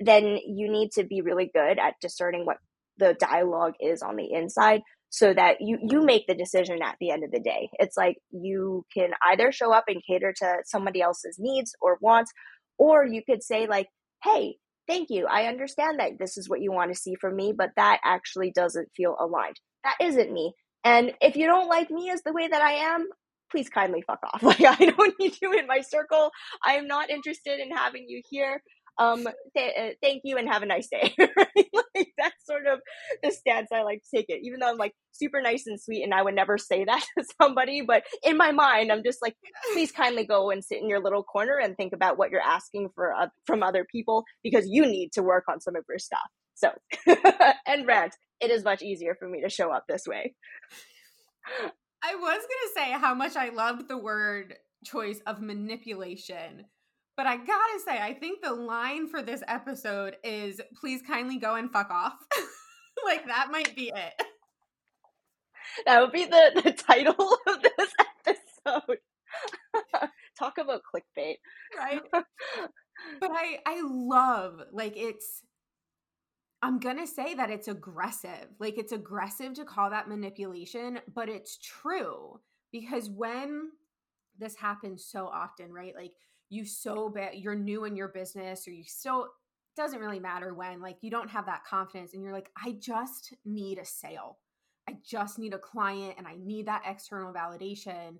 then you need to be really good at discerning what the dialogue is on the inside so that you you make the decision at the end of the day. It's like you can either show up and cater to somebody else's needs or wants or you could say like hey thank you. I understand that this is what you want to see from me but that actually doesn't feel aligned. That isn't me. And if you don't like me as the way that i am please kindly fuck off. Like i don't need you in my circle. I am not interested in having you here um, th- uh, thank you and have a nice day. like that's sort of the stance I like to take it, even though I'm like super nice and sweet and I would never say that to somebody. But in my mind, I'm just like, please kindly go and sit in your little corner and think about what you're asking for uh, from other people because you need to work on some of your stuff. So, and rant, it is much easier for me to show up this way. I was going to say how much I loved the word choice of manipulation but I gotta say, I think the line for this episode is please kindly go and fuck off. like that might be it. That would be the, the title of this episode. Talk about clickbait. Right. but I I love like it's I'm gonna say that it's aggressive. Like it's aggressive to call that manipulation, but it's true because when this happens so often, right? Like you so bad you're new in your business or you still doesn't really matter when like you don't have that confidence and you're like I just need a sale. I just need a client and I need that external validation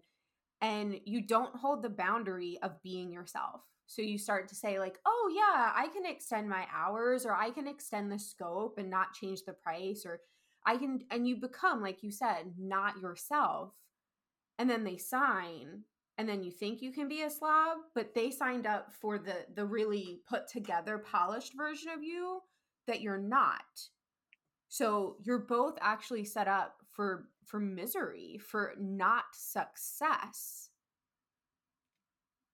and you don't hold the boundary of being yourself. So you start to say like, "Oh yeah, I can extend my hours or I can extend the scope and not change the price or I can and you become like you said, not yourself." And then they sign and then you think you can be a slob, but they signed up for the the really put together polished version of you that you're not. So you're both actually set up for for misery, for not success.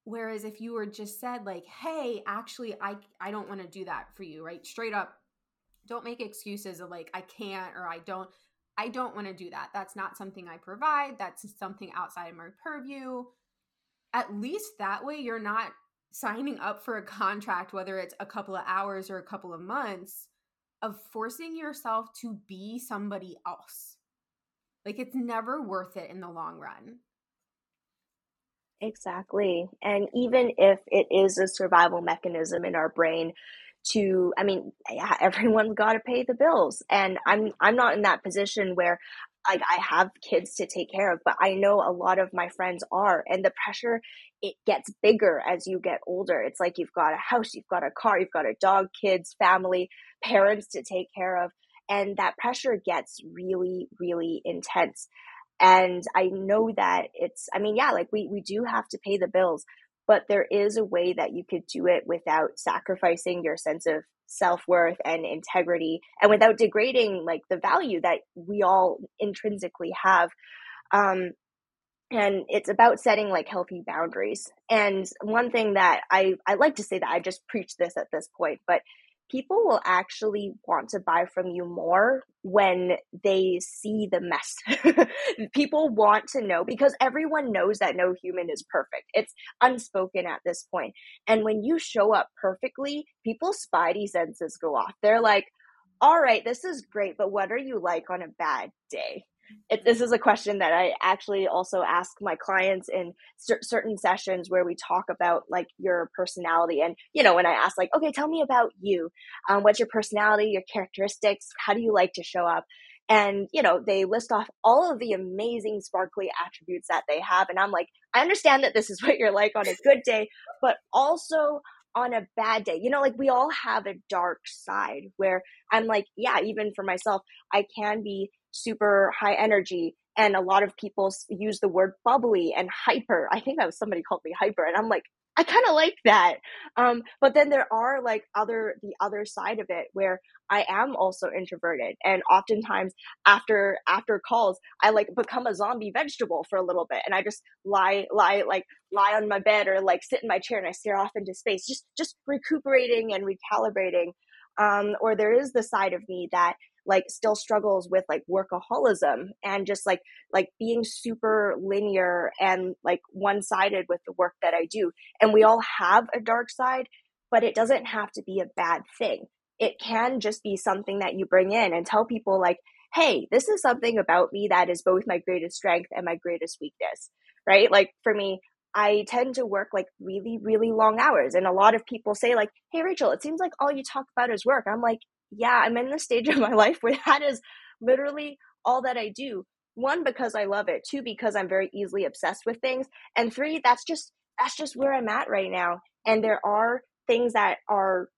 Whereas if you were just said like, "Hey, actually I I don't want to do that for you," right? Straight up don't make excuses of like I can't or I don't I don't want to do that. That's not something I provide. That's something outside of my purview at least that way you're not signing up for a contract, whether it's a couple of hours or a couple of months, of forcing yourself to be somebody else. Like it's never worth it in the long run. Exactly. And even if it is a survival mechanism in our brain to I mean, yeah, everyone's got to pay the bills. And I'm I'm not in that position where like I have kids to take care of, but I know a lot of my friends are and the pressure it gets bigger as you get older. It's like you've got a house, you've got a car, you've got a dog, kids, family, parents to take care of and that pressure gets really really intense. And I know that it's I mean, yeah, like we we do have to pay the bills, but there is a way that you could do it without sacrificing your sense of self-worth and integrity and without degrading like the value that we all intrinsically have. Um and it's about setting like healthy boundaries. And one thing that i i like to say that i just preach this at this point but people will actually want to buy from you more when they see the mess. people want to know because everyone knows that no human is perfect. It's unspoken at this point. And when you show up perfectly, people's spidey senses go off. They're like, all right, this is great, but what are you like on a bad day? It, this is a question that I actually also ask my clients in cer- certain sessions where we talk about like your personality. And, you know, when I ask like, okay, tell me about you. Um, what's your personality, your characteristics? How do you like to show up? And, you know, they list off all of the amazing sparkly attributes that they have. And I'm like, I understand that this is what you're like on a good day, but also on a bad day. You know, like we all have a dark side where I'm like, yeah, even for myself, I can be super high energy and a lot of people use the word bubbly and hyper. I think that was somebody called me hyper and i'm like i kind of like that. Um, but then there are like other the other side of it where i am also introverted and oftentimes after after calls i like become a zombie vegetable for a little bit and i just lie lie like lie on my bed or like sit in my chair and i stare off into space just just recuperating and recalibrating. Um, or there is the side of me that like still struggles with like workaholism and just like like being super linear and like one-sided with the work that I do. And we all have a dark side, but it doesn't have to be a bad thing. It can just be something that you bring in and tell people like, "Hey, this is something about me that is both my greatest strength and my greatest weakness." Right? Like for me, I tend to work like really, really long hours. And a lot of people say, like, hey, Rachel, it seems like all you talk about is work. I'm like, yeah, I'm in the stage of my life where that is literally all that I do. One, because I love it. Two, because I'm very easily obsessed with things. And three, that's just that's just where I'm at right now. And there are things that are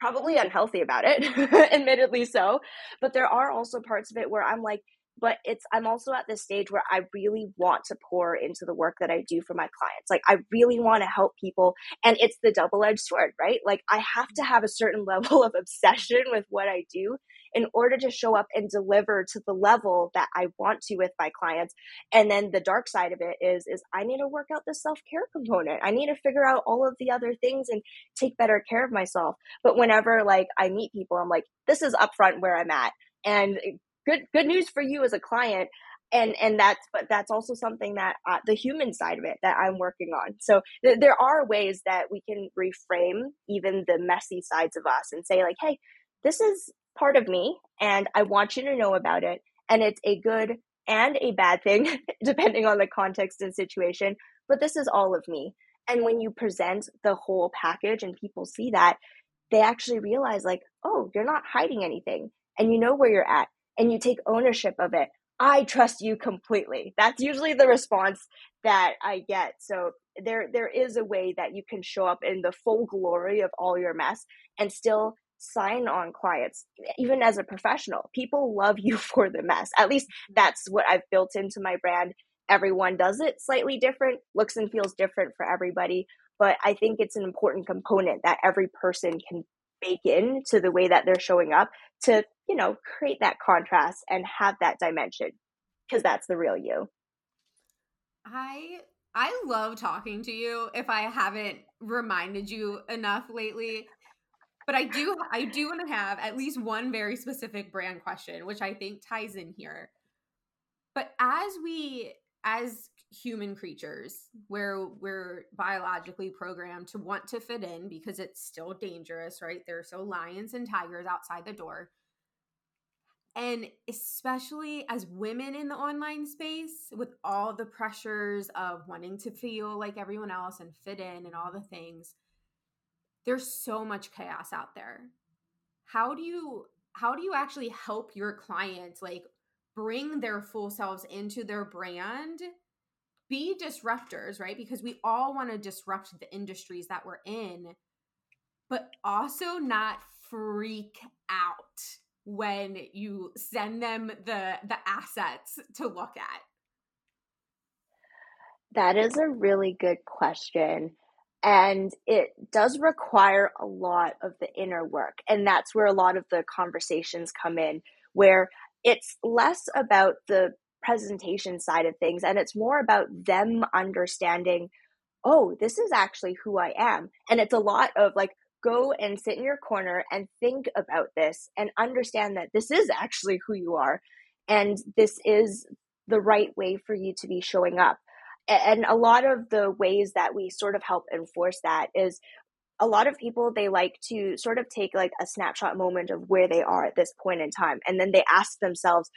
probably unhealthy about it, admittedly so. But there are also parts of it where I'm like, but it's i'm also at this stage where i really want to pour into the work that i do for my clients. Like i really want to help people and it's the double-edged sword right? Like i have to have a certain level of obsession with what i do in order to show up and deliver to the level that i want to with my clients. And then the dark side of it is is i need to work out the self-care component. I need to figure out all of the other things and take better care of myself. But whenever like i meet people i'm like this is upfront where i'm at. And good good news for you as a client. And and that's but that's also something that uh, the human side of it that i'm working on. So th- there are ways that we can reframe even the messy sides of us and say like hey this is part of me and i want you to know about it and it's a good and a bad thing depending on the context and situation but this is all of me. And when you present the whole package and people see that they actually realize like oh you're not hiding anything. And you know where you're at and you take ownership of it, I trust you completely. That's usually the response that I get. So there there is a way that you can show up in the full glory of all your mess and still sign on clients even as a professional. People love you for the mess. At least that's what I've built into my brand. Everyone does it slightly different, looks and feels different for everybody, but I think it's an important component that every person can bake in to the way that they're showing up to, you know, create that contrast and have that dimension because that's the real you. I I love talking to you if I haven't reminded you enough lately. But I do I do want to have at least one very specific brand question which I think ties in here. But as we as human creatures where we're biologically programmed to want to fit in because it's still dangerous, right? There are so lions and tigers outside the door. And especially as women in the online space, with all the pressures of wanting to feel like everyone else and fit in and all the things, there's so much chaos out there. How do you how do you actually help your clients like bring their full selves into their brand be disruptors, right? Because we all want to disrupt the industries that we're in, but also not freak out when you send them the the assets to look at. That is a really good question. And it does require a lot of the inner work. And that's where a lot of the conversations come in, where it's less about the presentation side of things and it's more about them understanding oh this is actually who i am and it's a lot of like go and sit in your corner and think about this and understand that this is actually who you are and this is the right way for you to be showing up. And a lot of the ways that we sort of help enforce that is a lot of people they like to sort of take like a snapshot moment of where they are at this point in time and then they ask themselves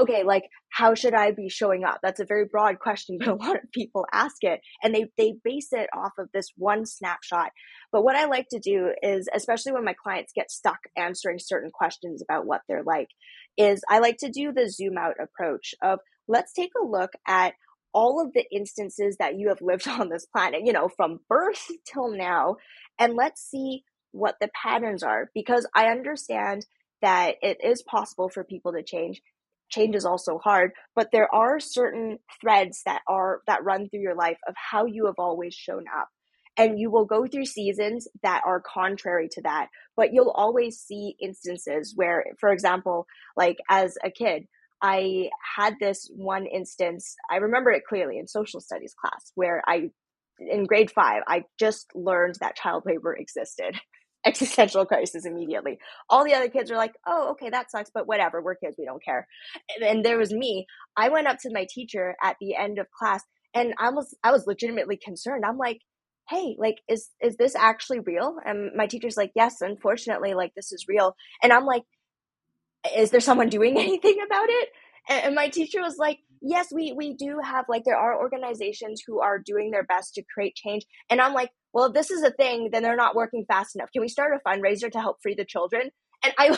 okay, like how should I be showing up? That's a very broad question, but a lot of people ask it and they they base it off of this one snapshot. But what I like to do is especially when my clients get stuck answering certain questions about what they're like is I like to do the zoom out approach of let's take a look at all of the instances that you have lived on this planet, you know, from birth till now and let's see what the patterns are because I understand that it is possible for people to change change is also hard but there are certain threads that are that run through your life of how you have always shown up. And you will go through seasons that are contrary to that but you'll always see instances where for example like as a kid i had this one instance i remember it clearly in social studies class where i in grade 5 i just learned that child labor existed existential crisis immediately. All the other kids are like, oh, okay, that sucks, but whatever, we're kids, we don't care. And, and there was me. I went up to my teacher at the end of class and I was I was legitimately concerned. I'm like, hey, like, is is this actually real? And my teacher's like, yes, unfortunately, like this is real. And I'm like, is there someone doing anything about it? And my teacher was like, yes, we we do have like there are organizations who are doing their best to create change. And I'm like, well, if this is a thing, then they're not working fast enough. Can we start a fundraiser to help free the children? And I,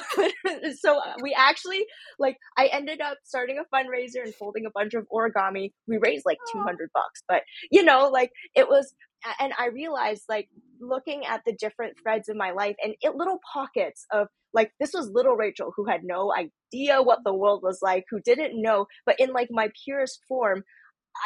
so uh, we actually, like, I ended up starting a fundraiser and folding a bunch of origami. We raised like 200 bucks, but you know, like, it was, and I realized, like, looking at the different threads in my life and it, little pockets of, like, this was little Rachel who had no idea what the world was like, who didn't know, but in like my purest form,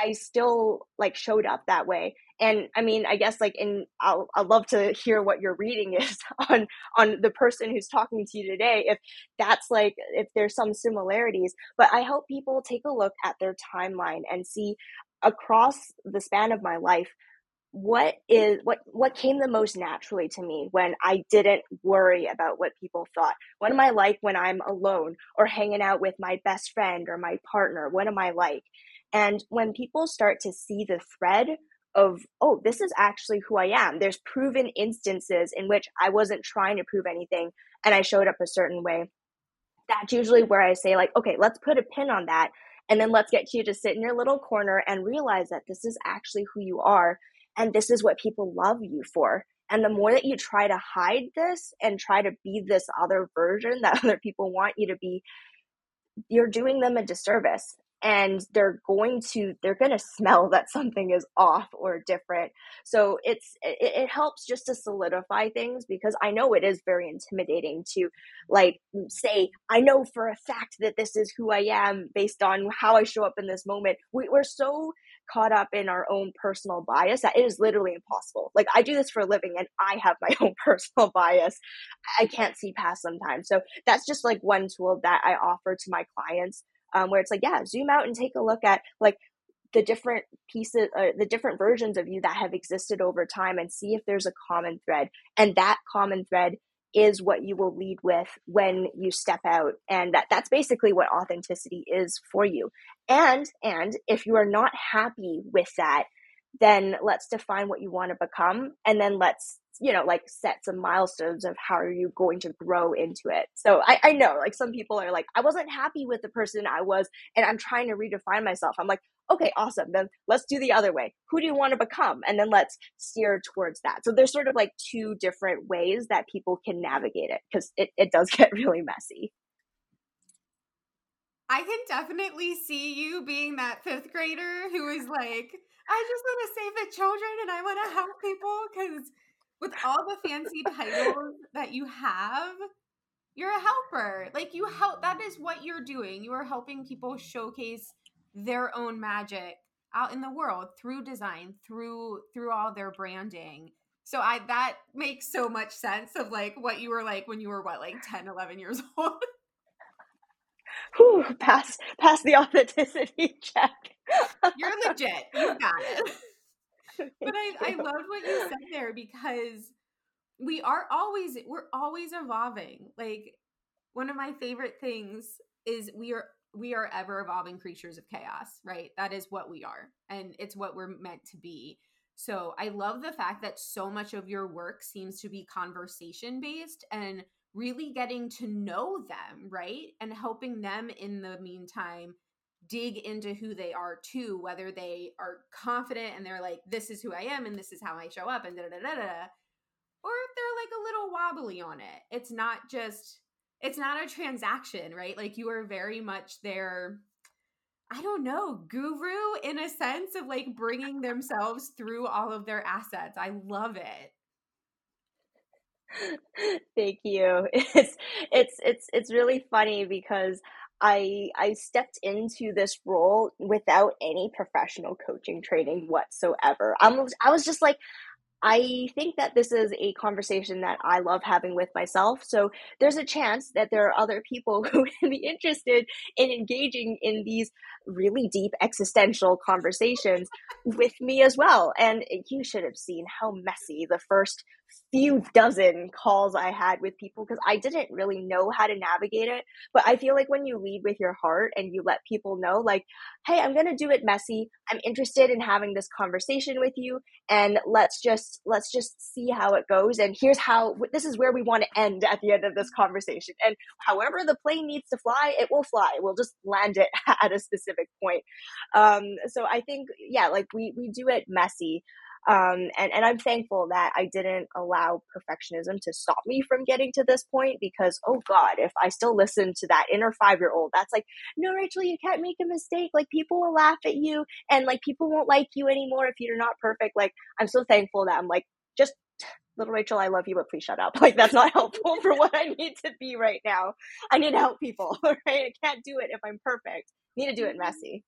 I still like showed up that way. And I mean, I guess like in I'll I'd love to hear what your reading is on on the person who's talking to you today if that's like if there's some similarities. But I help people take a look at their timeline and see across the span of my life what is what what came the most naturally to me when I didn't worry about what people thought. What am I like when I'm alone or hanging out with my best friend or my partner? What am I like? And when people start to see the thread of, oh, this is actually who I am, there's proven instances in which I wasn't trying to prove anything and I showed up a certain way. That's usually where I say, like, okay, let's put a pin on that. And then let's get you to sit in your little corner and realize that this is actually who you are. And this is what people love you for. And the more that you try to hide this and try to be this other version that other people want you to be, you're doing them a disservice. And they're going to they're going to smell that something is off or different. So it's it, it, helps just to solidify things because i know it is very intimidating to like say i know for a fact that this is who i am based on how i show up in this moment. We, we're so caught up in our own personal bias that it is literally impossible. Like i do this for a living and i have my own personal bias. I can't see past sometimes. So that's just like one tool that i offer to my clients um, where it's like, yeah, zoom out and take a look at like the different pieces, uh, the different versions of you that have existed over time and see if there's a common thread. And that common thread is what you will lead with when you step out. And that that's basically what authenticity is for you and and if you are not happy with that then let's define what you want to become and then let's you know like set some milestones of how are you going to grow into it. So I, I know like some people are like i wasn't happy with the person i was and i'm trying to redefine myself. I'm like okay awesome then let's do the other way. Who do you want to become? And then let's steer towards that. So there's sort of like two different ways that people can navigate it because it, it does get really messy I can definitely see you being that fifth grader who is like, I just want to save the children and I want to help people because with all the fancy titles that you have, you're a helper. Like you help that is what you're doing. You are helping people showcase their own magic out in the world through design, through through all their branding. So I that makes so much sense of like what you were like when you were what like 10, 11 years old. Whew, pass pass the authenticity check. You're legit. You got it. but I, I loved what you said there because we are always we're always evolving. Like one of my favorite things is we are we are ever evolving creatures of chaos, right? That is what we are. And it's what we're meant to be. So I love the fact that so much of your work seems to be conversation based and really getting to know them, right? And helping them in the meantime dig into who they are too, whether they are confident and they're like, this is who I am and this is how I show up and da da da da, or if they're like a little wobbly on it. It's not just, it's not a transaction, right? Like you are very much their, I don't know, guru in a sense of like bringing themselves through all of their assets. I love it. Thank you. It's it's it's it's really funny because I I stepped into this role without any professional coaching training whatsoever. I was I was just like I think that this is a conversation that I love having with myself. So there's a chance that there are other people who would be interested in engaging in these really deep existential conversations with me as well. And you should have seen how messy the first few dozen calls I had with people because I didn't really know how to navigate it. But I feel like when you lead with your heart and you let people know, like, hey, I'm going to do it messy. I'm interested in having this conversation with you. And let's just, let's just see how it goes. And here's how, this is where we want to end at the end of this conversation. And however the plane needs to fly, it will fly. We'll just land it at a specific point. Um, so I think, yeah, like we, we do it messy. Um, and, and I'm thankful that I didn't allow perfectionism to stop me from getting to this point because, oh God, if I still listen to that inner five year old, that's like, no, Rachel, you can't make a mistake. Like, people will laugh at you and like people won't like you anymore if you're not perfect. Like, I'm so thankful that I'm like, just little Rachel, I love you, but please shut up. Like, that's not helpful for what I need to be right now. I need to help people, right? I can't do it if I'm perfect. I need to do it messy.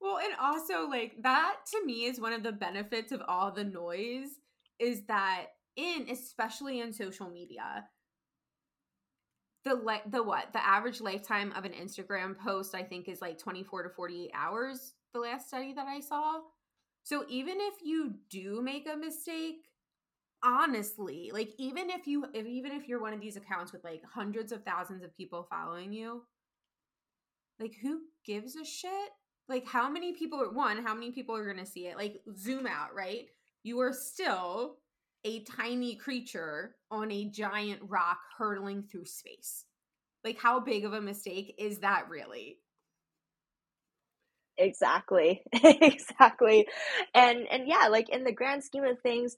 Well, and also like that to me is one of the benefits of all the noise is that in especially in social media the like the what the average lifetime of an Instagram post I think is like 24 to 48 hours the last study that I saw. So even if you do make a mistake, honestly, like even if you if even if you're one of these accounts with like hundreds of thousands of people following you, like who gives a shit? Like how many people one how many people are going to see it? Like zoom out right? You are still a tiny creature on a giant rock hurtling through space. Like how big of a mistake is that really? Exactly. Exactly. And and yeah like in the grand scheme of things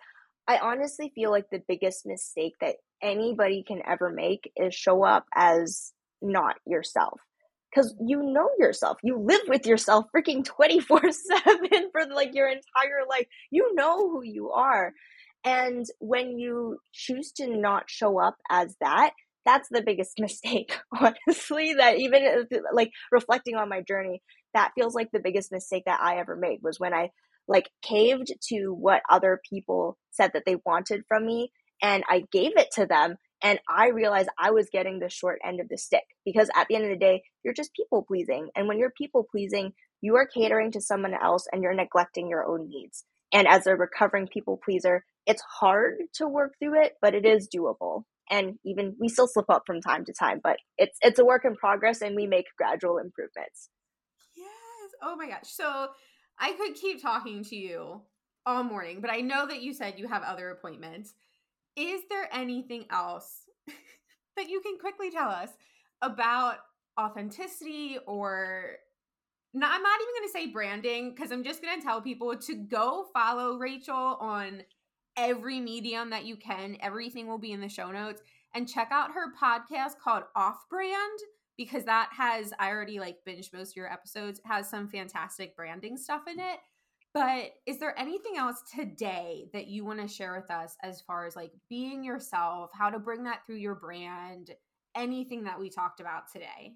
i honestly feel like the biggest mistake that anybody can ever make is show up as not yourself because you know yourself. You live with yourself freaking 24 7 for like your entire life. You know who you are. And when you choose to not show up as that, that's the biggest mistake, honestly. That even like reflecting on my journey, that feels like the biggest mistake that I ever made was when I like caved to what other people said that they wanted from me and I gave it to them and I realized I was getting the short end of the stick because at the end of the day, you're just people pleasing. And when you're people pleasing, you are catering to someone else and you're neglecting your own needs. And as a recovering people pleaser, it's hard to work through it, but it is doable. and even we still slip up from time to time, but it's it's a work in progress and we make gradual improvements. Yes. Oh my gosh. So I could keep talking to you all morning, but I know that you said you have other appointments. Is there anything else that you can quickly tell us about authenticity or not, I'm not even going to say branding because I'm just going to tell people to go follow Rachel on every medium that you can. Everything will be in the show notes and check out her podcast called Off Brand because that has I already like binged most of your episodes has some fantastic branding stuff in it. But is there anything else today that you want to share with us as far as like being yourself, how to bring that through your brand, anything that we talked about today?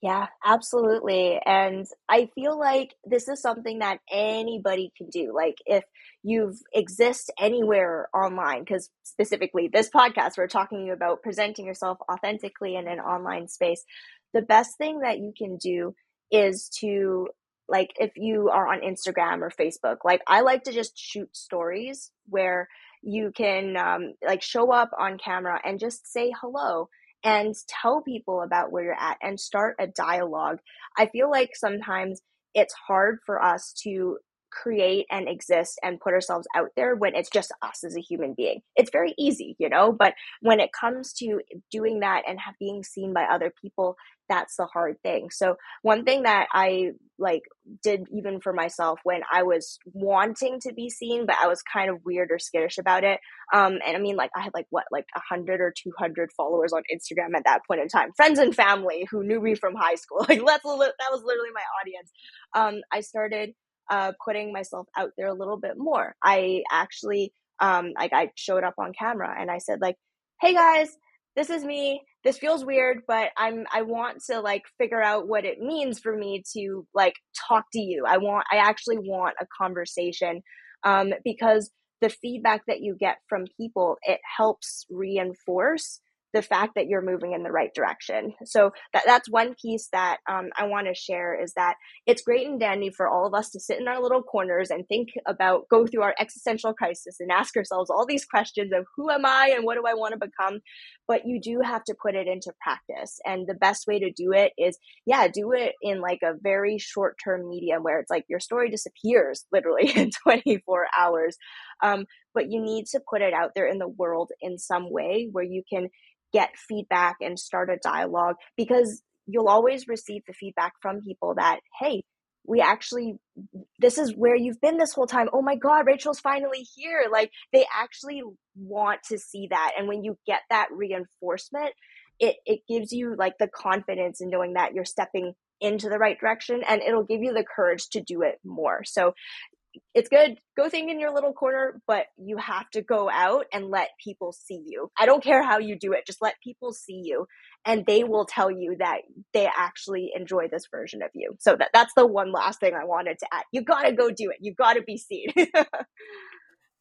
Yeah, absolutely. And I feel like this is something that anybody can do. Like if you exist anywhere online, because specifically this podcast, we're talking about presenting yourself authentically in an online space. The best thing that you can do is to like if you are on Instagram or Facebook, like I like to just shoot stories where you can um, like show up on camera and just say hello and tell people about where you're at and start a dialogue. I feel like sometimes it's hard for us to create and exist and put ourselves out there when it's just us as a human being. It's very easy, you know, but when it comes to doing that and have, being seen by other people, that's the hard thing. So one thing that I like did even for myself when I was wanting to be seen, but I was kind of weird or skittish about it. Um, and I mean, like I had like what, like a hundred or two hundred followers on Instagram at that point in time, friends and family who knew me from high school. Like that's that was literally my audience. Um, I started uh, putting myself out there a little bit more. I actually um, like I showed up on camera and I said like, "Hey guys, this is me. This feels weird, but I'm I want to like figure out what it means for me to like talk to you. I want I actually want a conversation um, because the feedback that you get from people it helps reinforce the fact that you're moving in the right direction. So that, that's one piece that um, I want to share is that it's great and dandy for all of us to sit in our little corners and think about, go through our existential crisis and ask ourselves all these questions of who am I and what do I want to become? But you do have to put it into practice. And the best way to do it is, yeah, do it in like a very short term medium where it's like your story disappears literally in 24 hours. Um, but you need to put it out there in the world in some way where you can get feedback and start a dialogue because you'll always receive the feedback from people that, hey, we actually, this is where you've been this whole time. Oh my God, Rachel's finally here. Like they actually want to see that. And when you get that reinforcement, it, it gives you like the confidence in knowing that you're stepping into the right direction and it'll give you the courage to do it more. So it's good. Go think in your little corner, but you have to go out and let people see you. I don't care how you do it. Just let people see you and they will tell you that they actually enjoy this version of you. So that, that's the one last thing I wanted to add. You got to go do it. You got to be seen.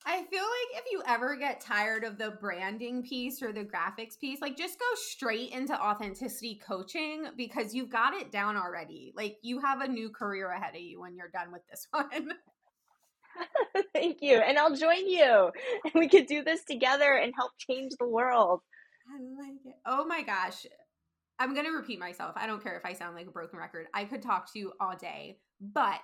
I feel like if you ever get tired of the branding piece or the graphics piece, like just go straight into authenticity coaching because you've got it down already. Like you have a new career ahead of you when you're done with this one. Thank you. And I'll join you. And we could do this together and help change the world. I like it. Oh my gosh. I'm going to repeat myself. I don't care if I sound like a broken record. I could talk to you all day, but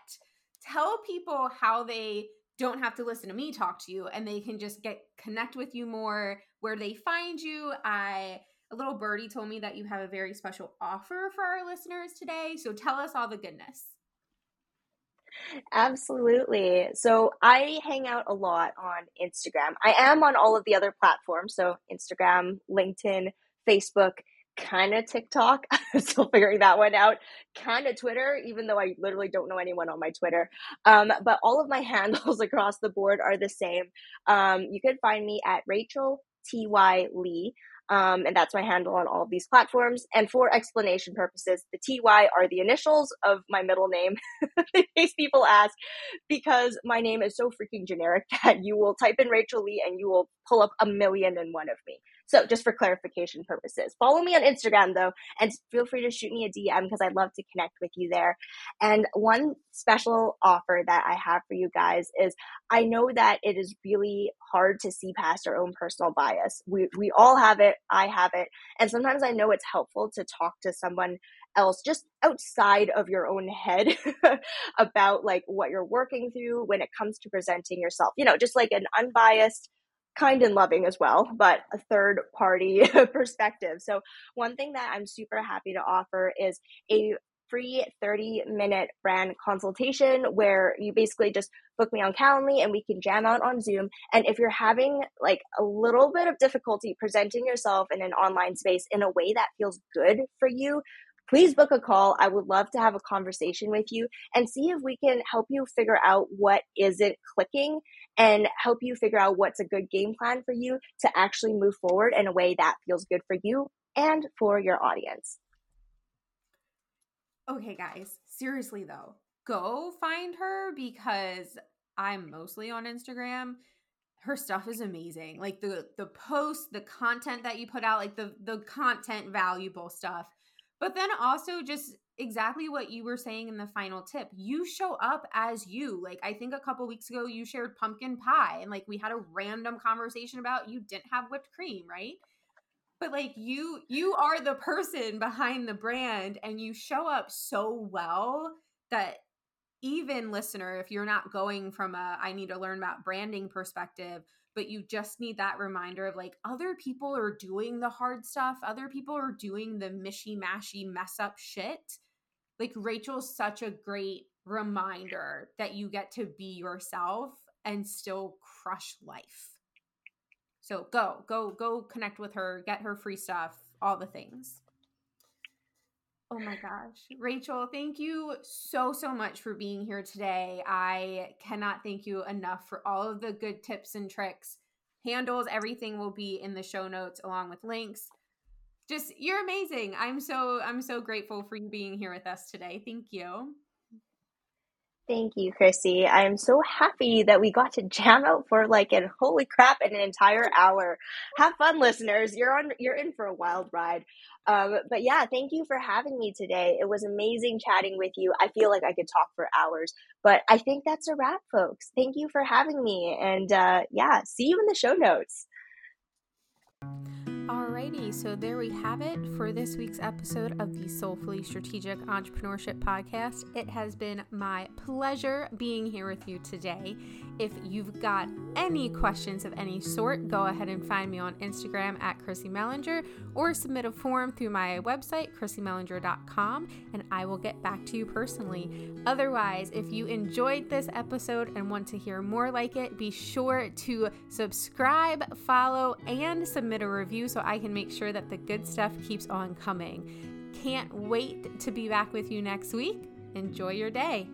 tell people how they don't have to listen to me talk to you and they can just get connect with you more where they find you. I a little birdie told me that you have a very special offer for our listeners today. So tell us all the goodness. Absolutely. So I hang out a lot on Instagram. I am on all of the other platforms. So Instagram, LinkedIn, Facebook, kind of TikTok. I'm still figuring that one out. Kind of Twitter, even though I literally don't know anyone on my Twitter. Um, but all of my handles across the board are the same. Um, you can find me at Rachel T.Y. Lee. Um, and that's my handle on all of these platforms. And for explanation purposes, the TY are the initials of my middle name, in case people ask, because my name is so freaking generic that you will type in Rachel Lee and you will pull up a million and one of me. So just for clarification purposes, follow me on Instagram though, and feel free to shoot me a DM because I'd love to connect with you there. And one special offer that I have for you guys is I know that it is really hard to see past our own personal bias. We, we all have it. I have it. And sometimes I know it's helpful to talk to someone else just outside of your own head about like what you're working through when it comes to presenting yourself. You know, just like an unbiased kind and loving as well, but a third party perspective. So, one thing that I'm super happy to offer is a free 30 minute brand consultation where you basically just book me on Calendly and we can jam out on Zoom. And if you're having like a little bit of difficulty presenting yourself in an online space in a way that feels good for you, please book a call. I would love to have a conversation with you and see if we can help you figure out what isn't clicking and help you figure out what's a good game plan for you to actually move forward in a way that feels good for you and for your audience. Okay, guys, seriously though, go find her because I'm mostly on Instagram. Her stuff is amazing. Like the the posts, the content that you put out, like the the content valuable stuff but then also just exactly what you were saying in the final tip. You show up as you. Like I think a couple weeks ago you shared pumpkin pie and like we had a random conversation about you didn't have whipped cream, right? But like you you are the person behind the brand and you show up so well that even listener if you're not going from a I need to learn about branding perspective, but you just need that reminder of like other people are doing the hard stuff, other people are doing the mishy mashy mess up shit. Like Rachel's such a great reminder that you get to be yourself and still crush life. So go, go, go connect with her, get her free stuff, all the things. Oh my gosh. Rachel, thank you so, so much for being here today. I cannot thank you enough for all of the good tips and tricks. Handles, everything will be in the show notes along with links. Just you're amazing. I'm so I'm so grateful for you being here with us today. Thank you. Thank you, Chrissy. I am so happy that we got to jam out for like an holy crap an entire hour. Have fun, listeners. You're on you're in for a wild ride. Um, but yeah, thank you for having me today. It was amazing chatting with you. I feel like I could talk for hours, but I think that's a wrap, folks. Thank you for having me. And uh, yeah, see you in the show notes. Alrighty, so there we have it for this week's episode of the Soulfully Strategic Entrepreneurship Podcast. It has been my pleasure being here with you today. If you've got any questions of any sort, go ahead and find me on Instagram at Chrissy Mellinger or submit a form through my website, chrissymellinger.com, and I will get back to you personally. Otherwise, if you enjoyed this episode and want to hear more like it, be sure to subscribe, follow, and submit a review so I can make sure that the good stuff keeps on coming. Can't wait to be back with you next week. Enjoy your day.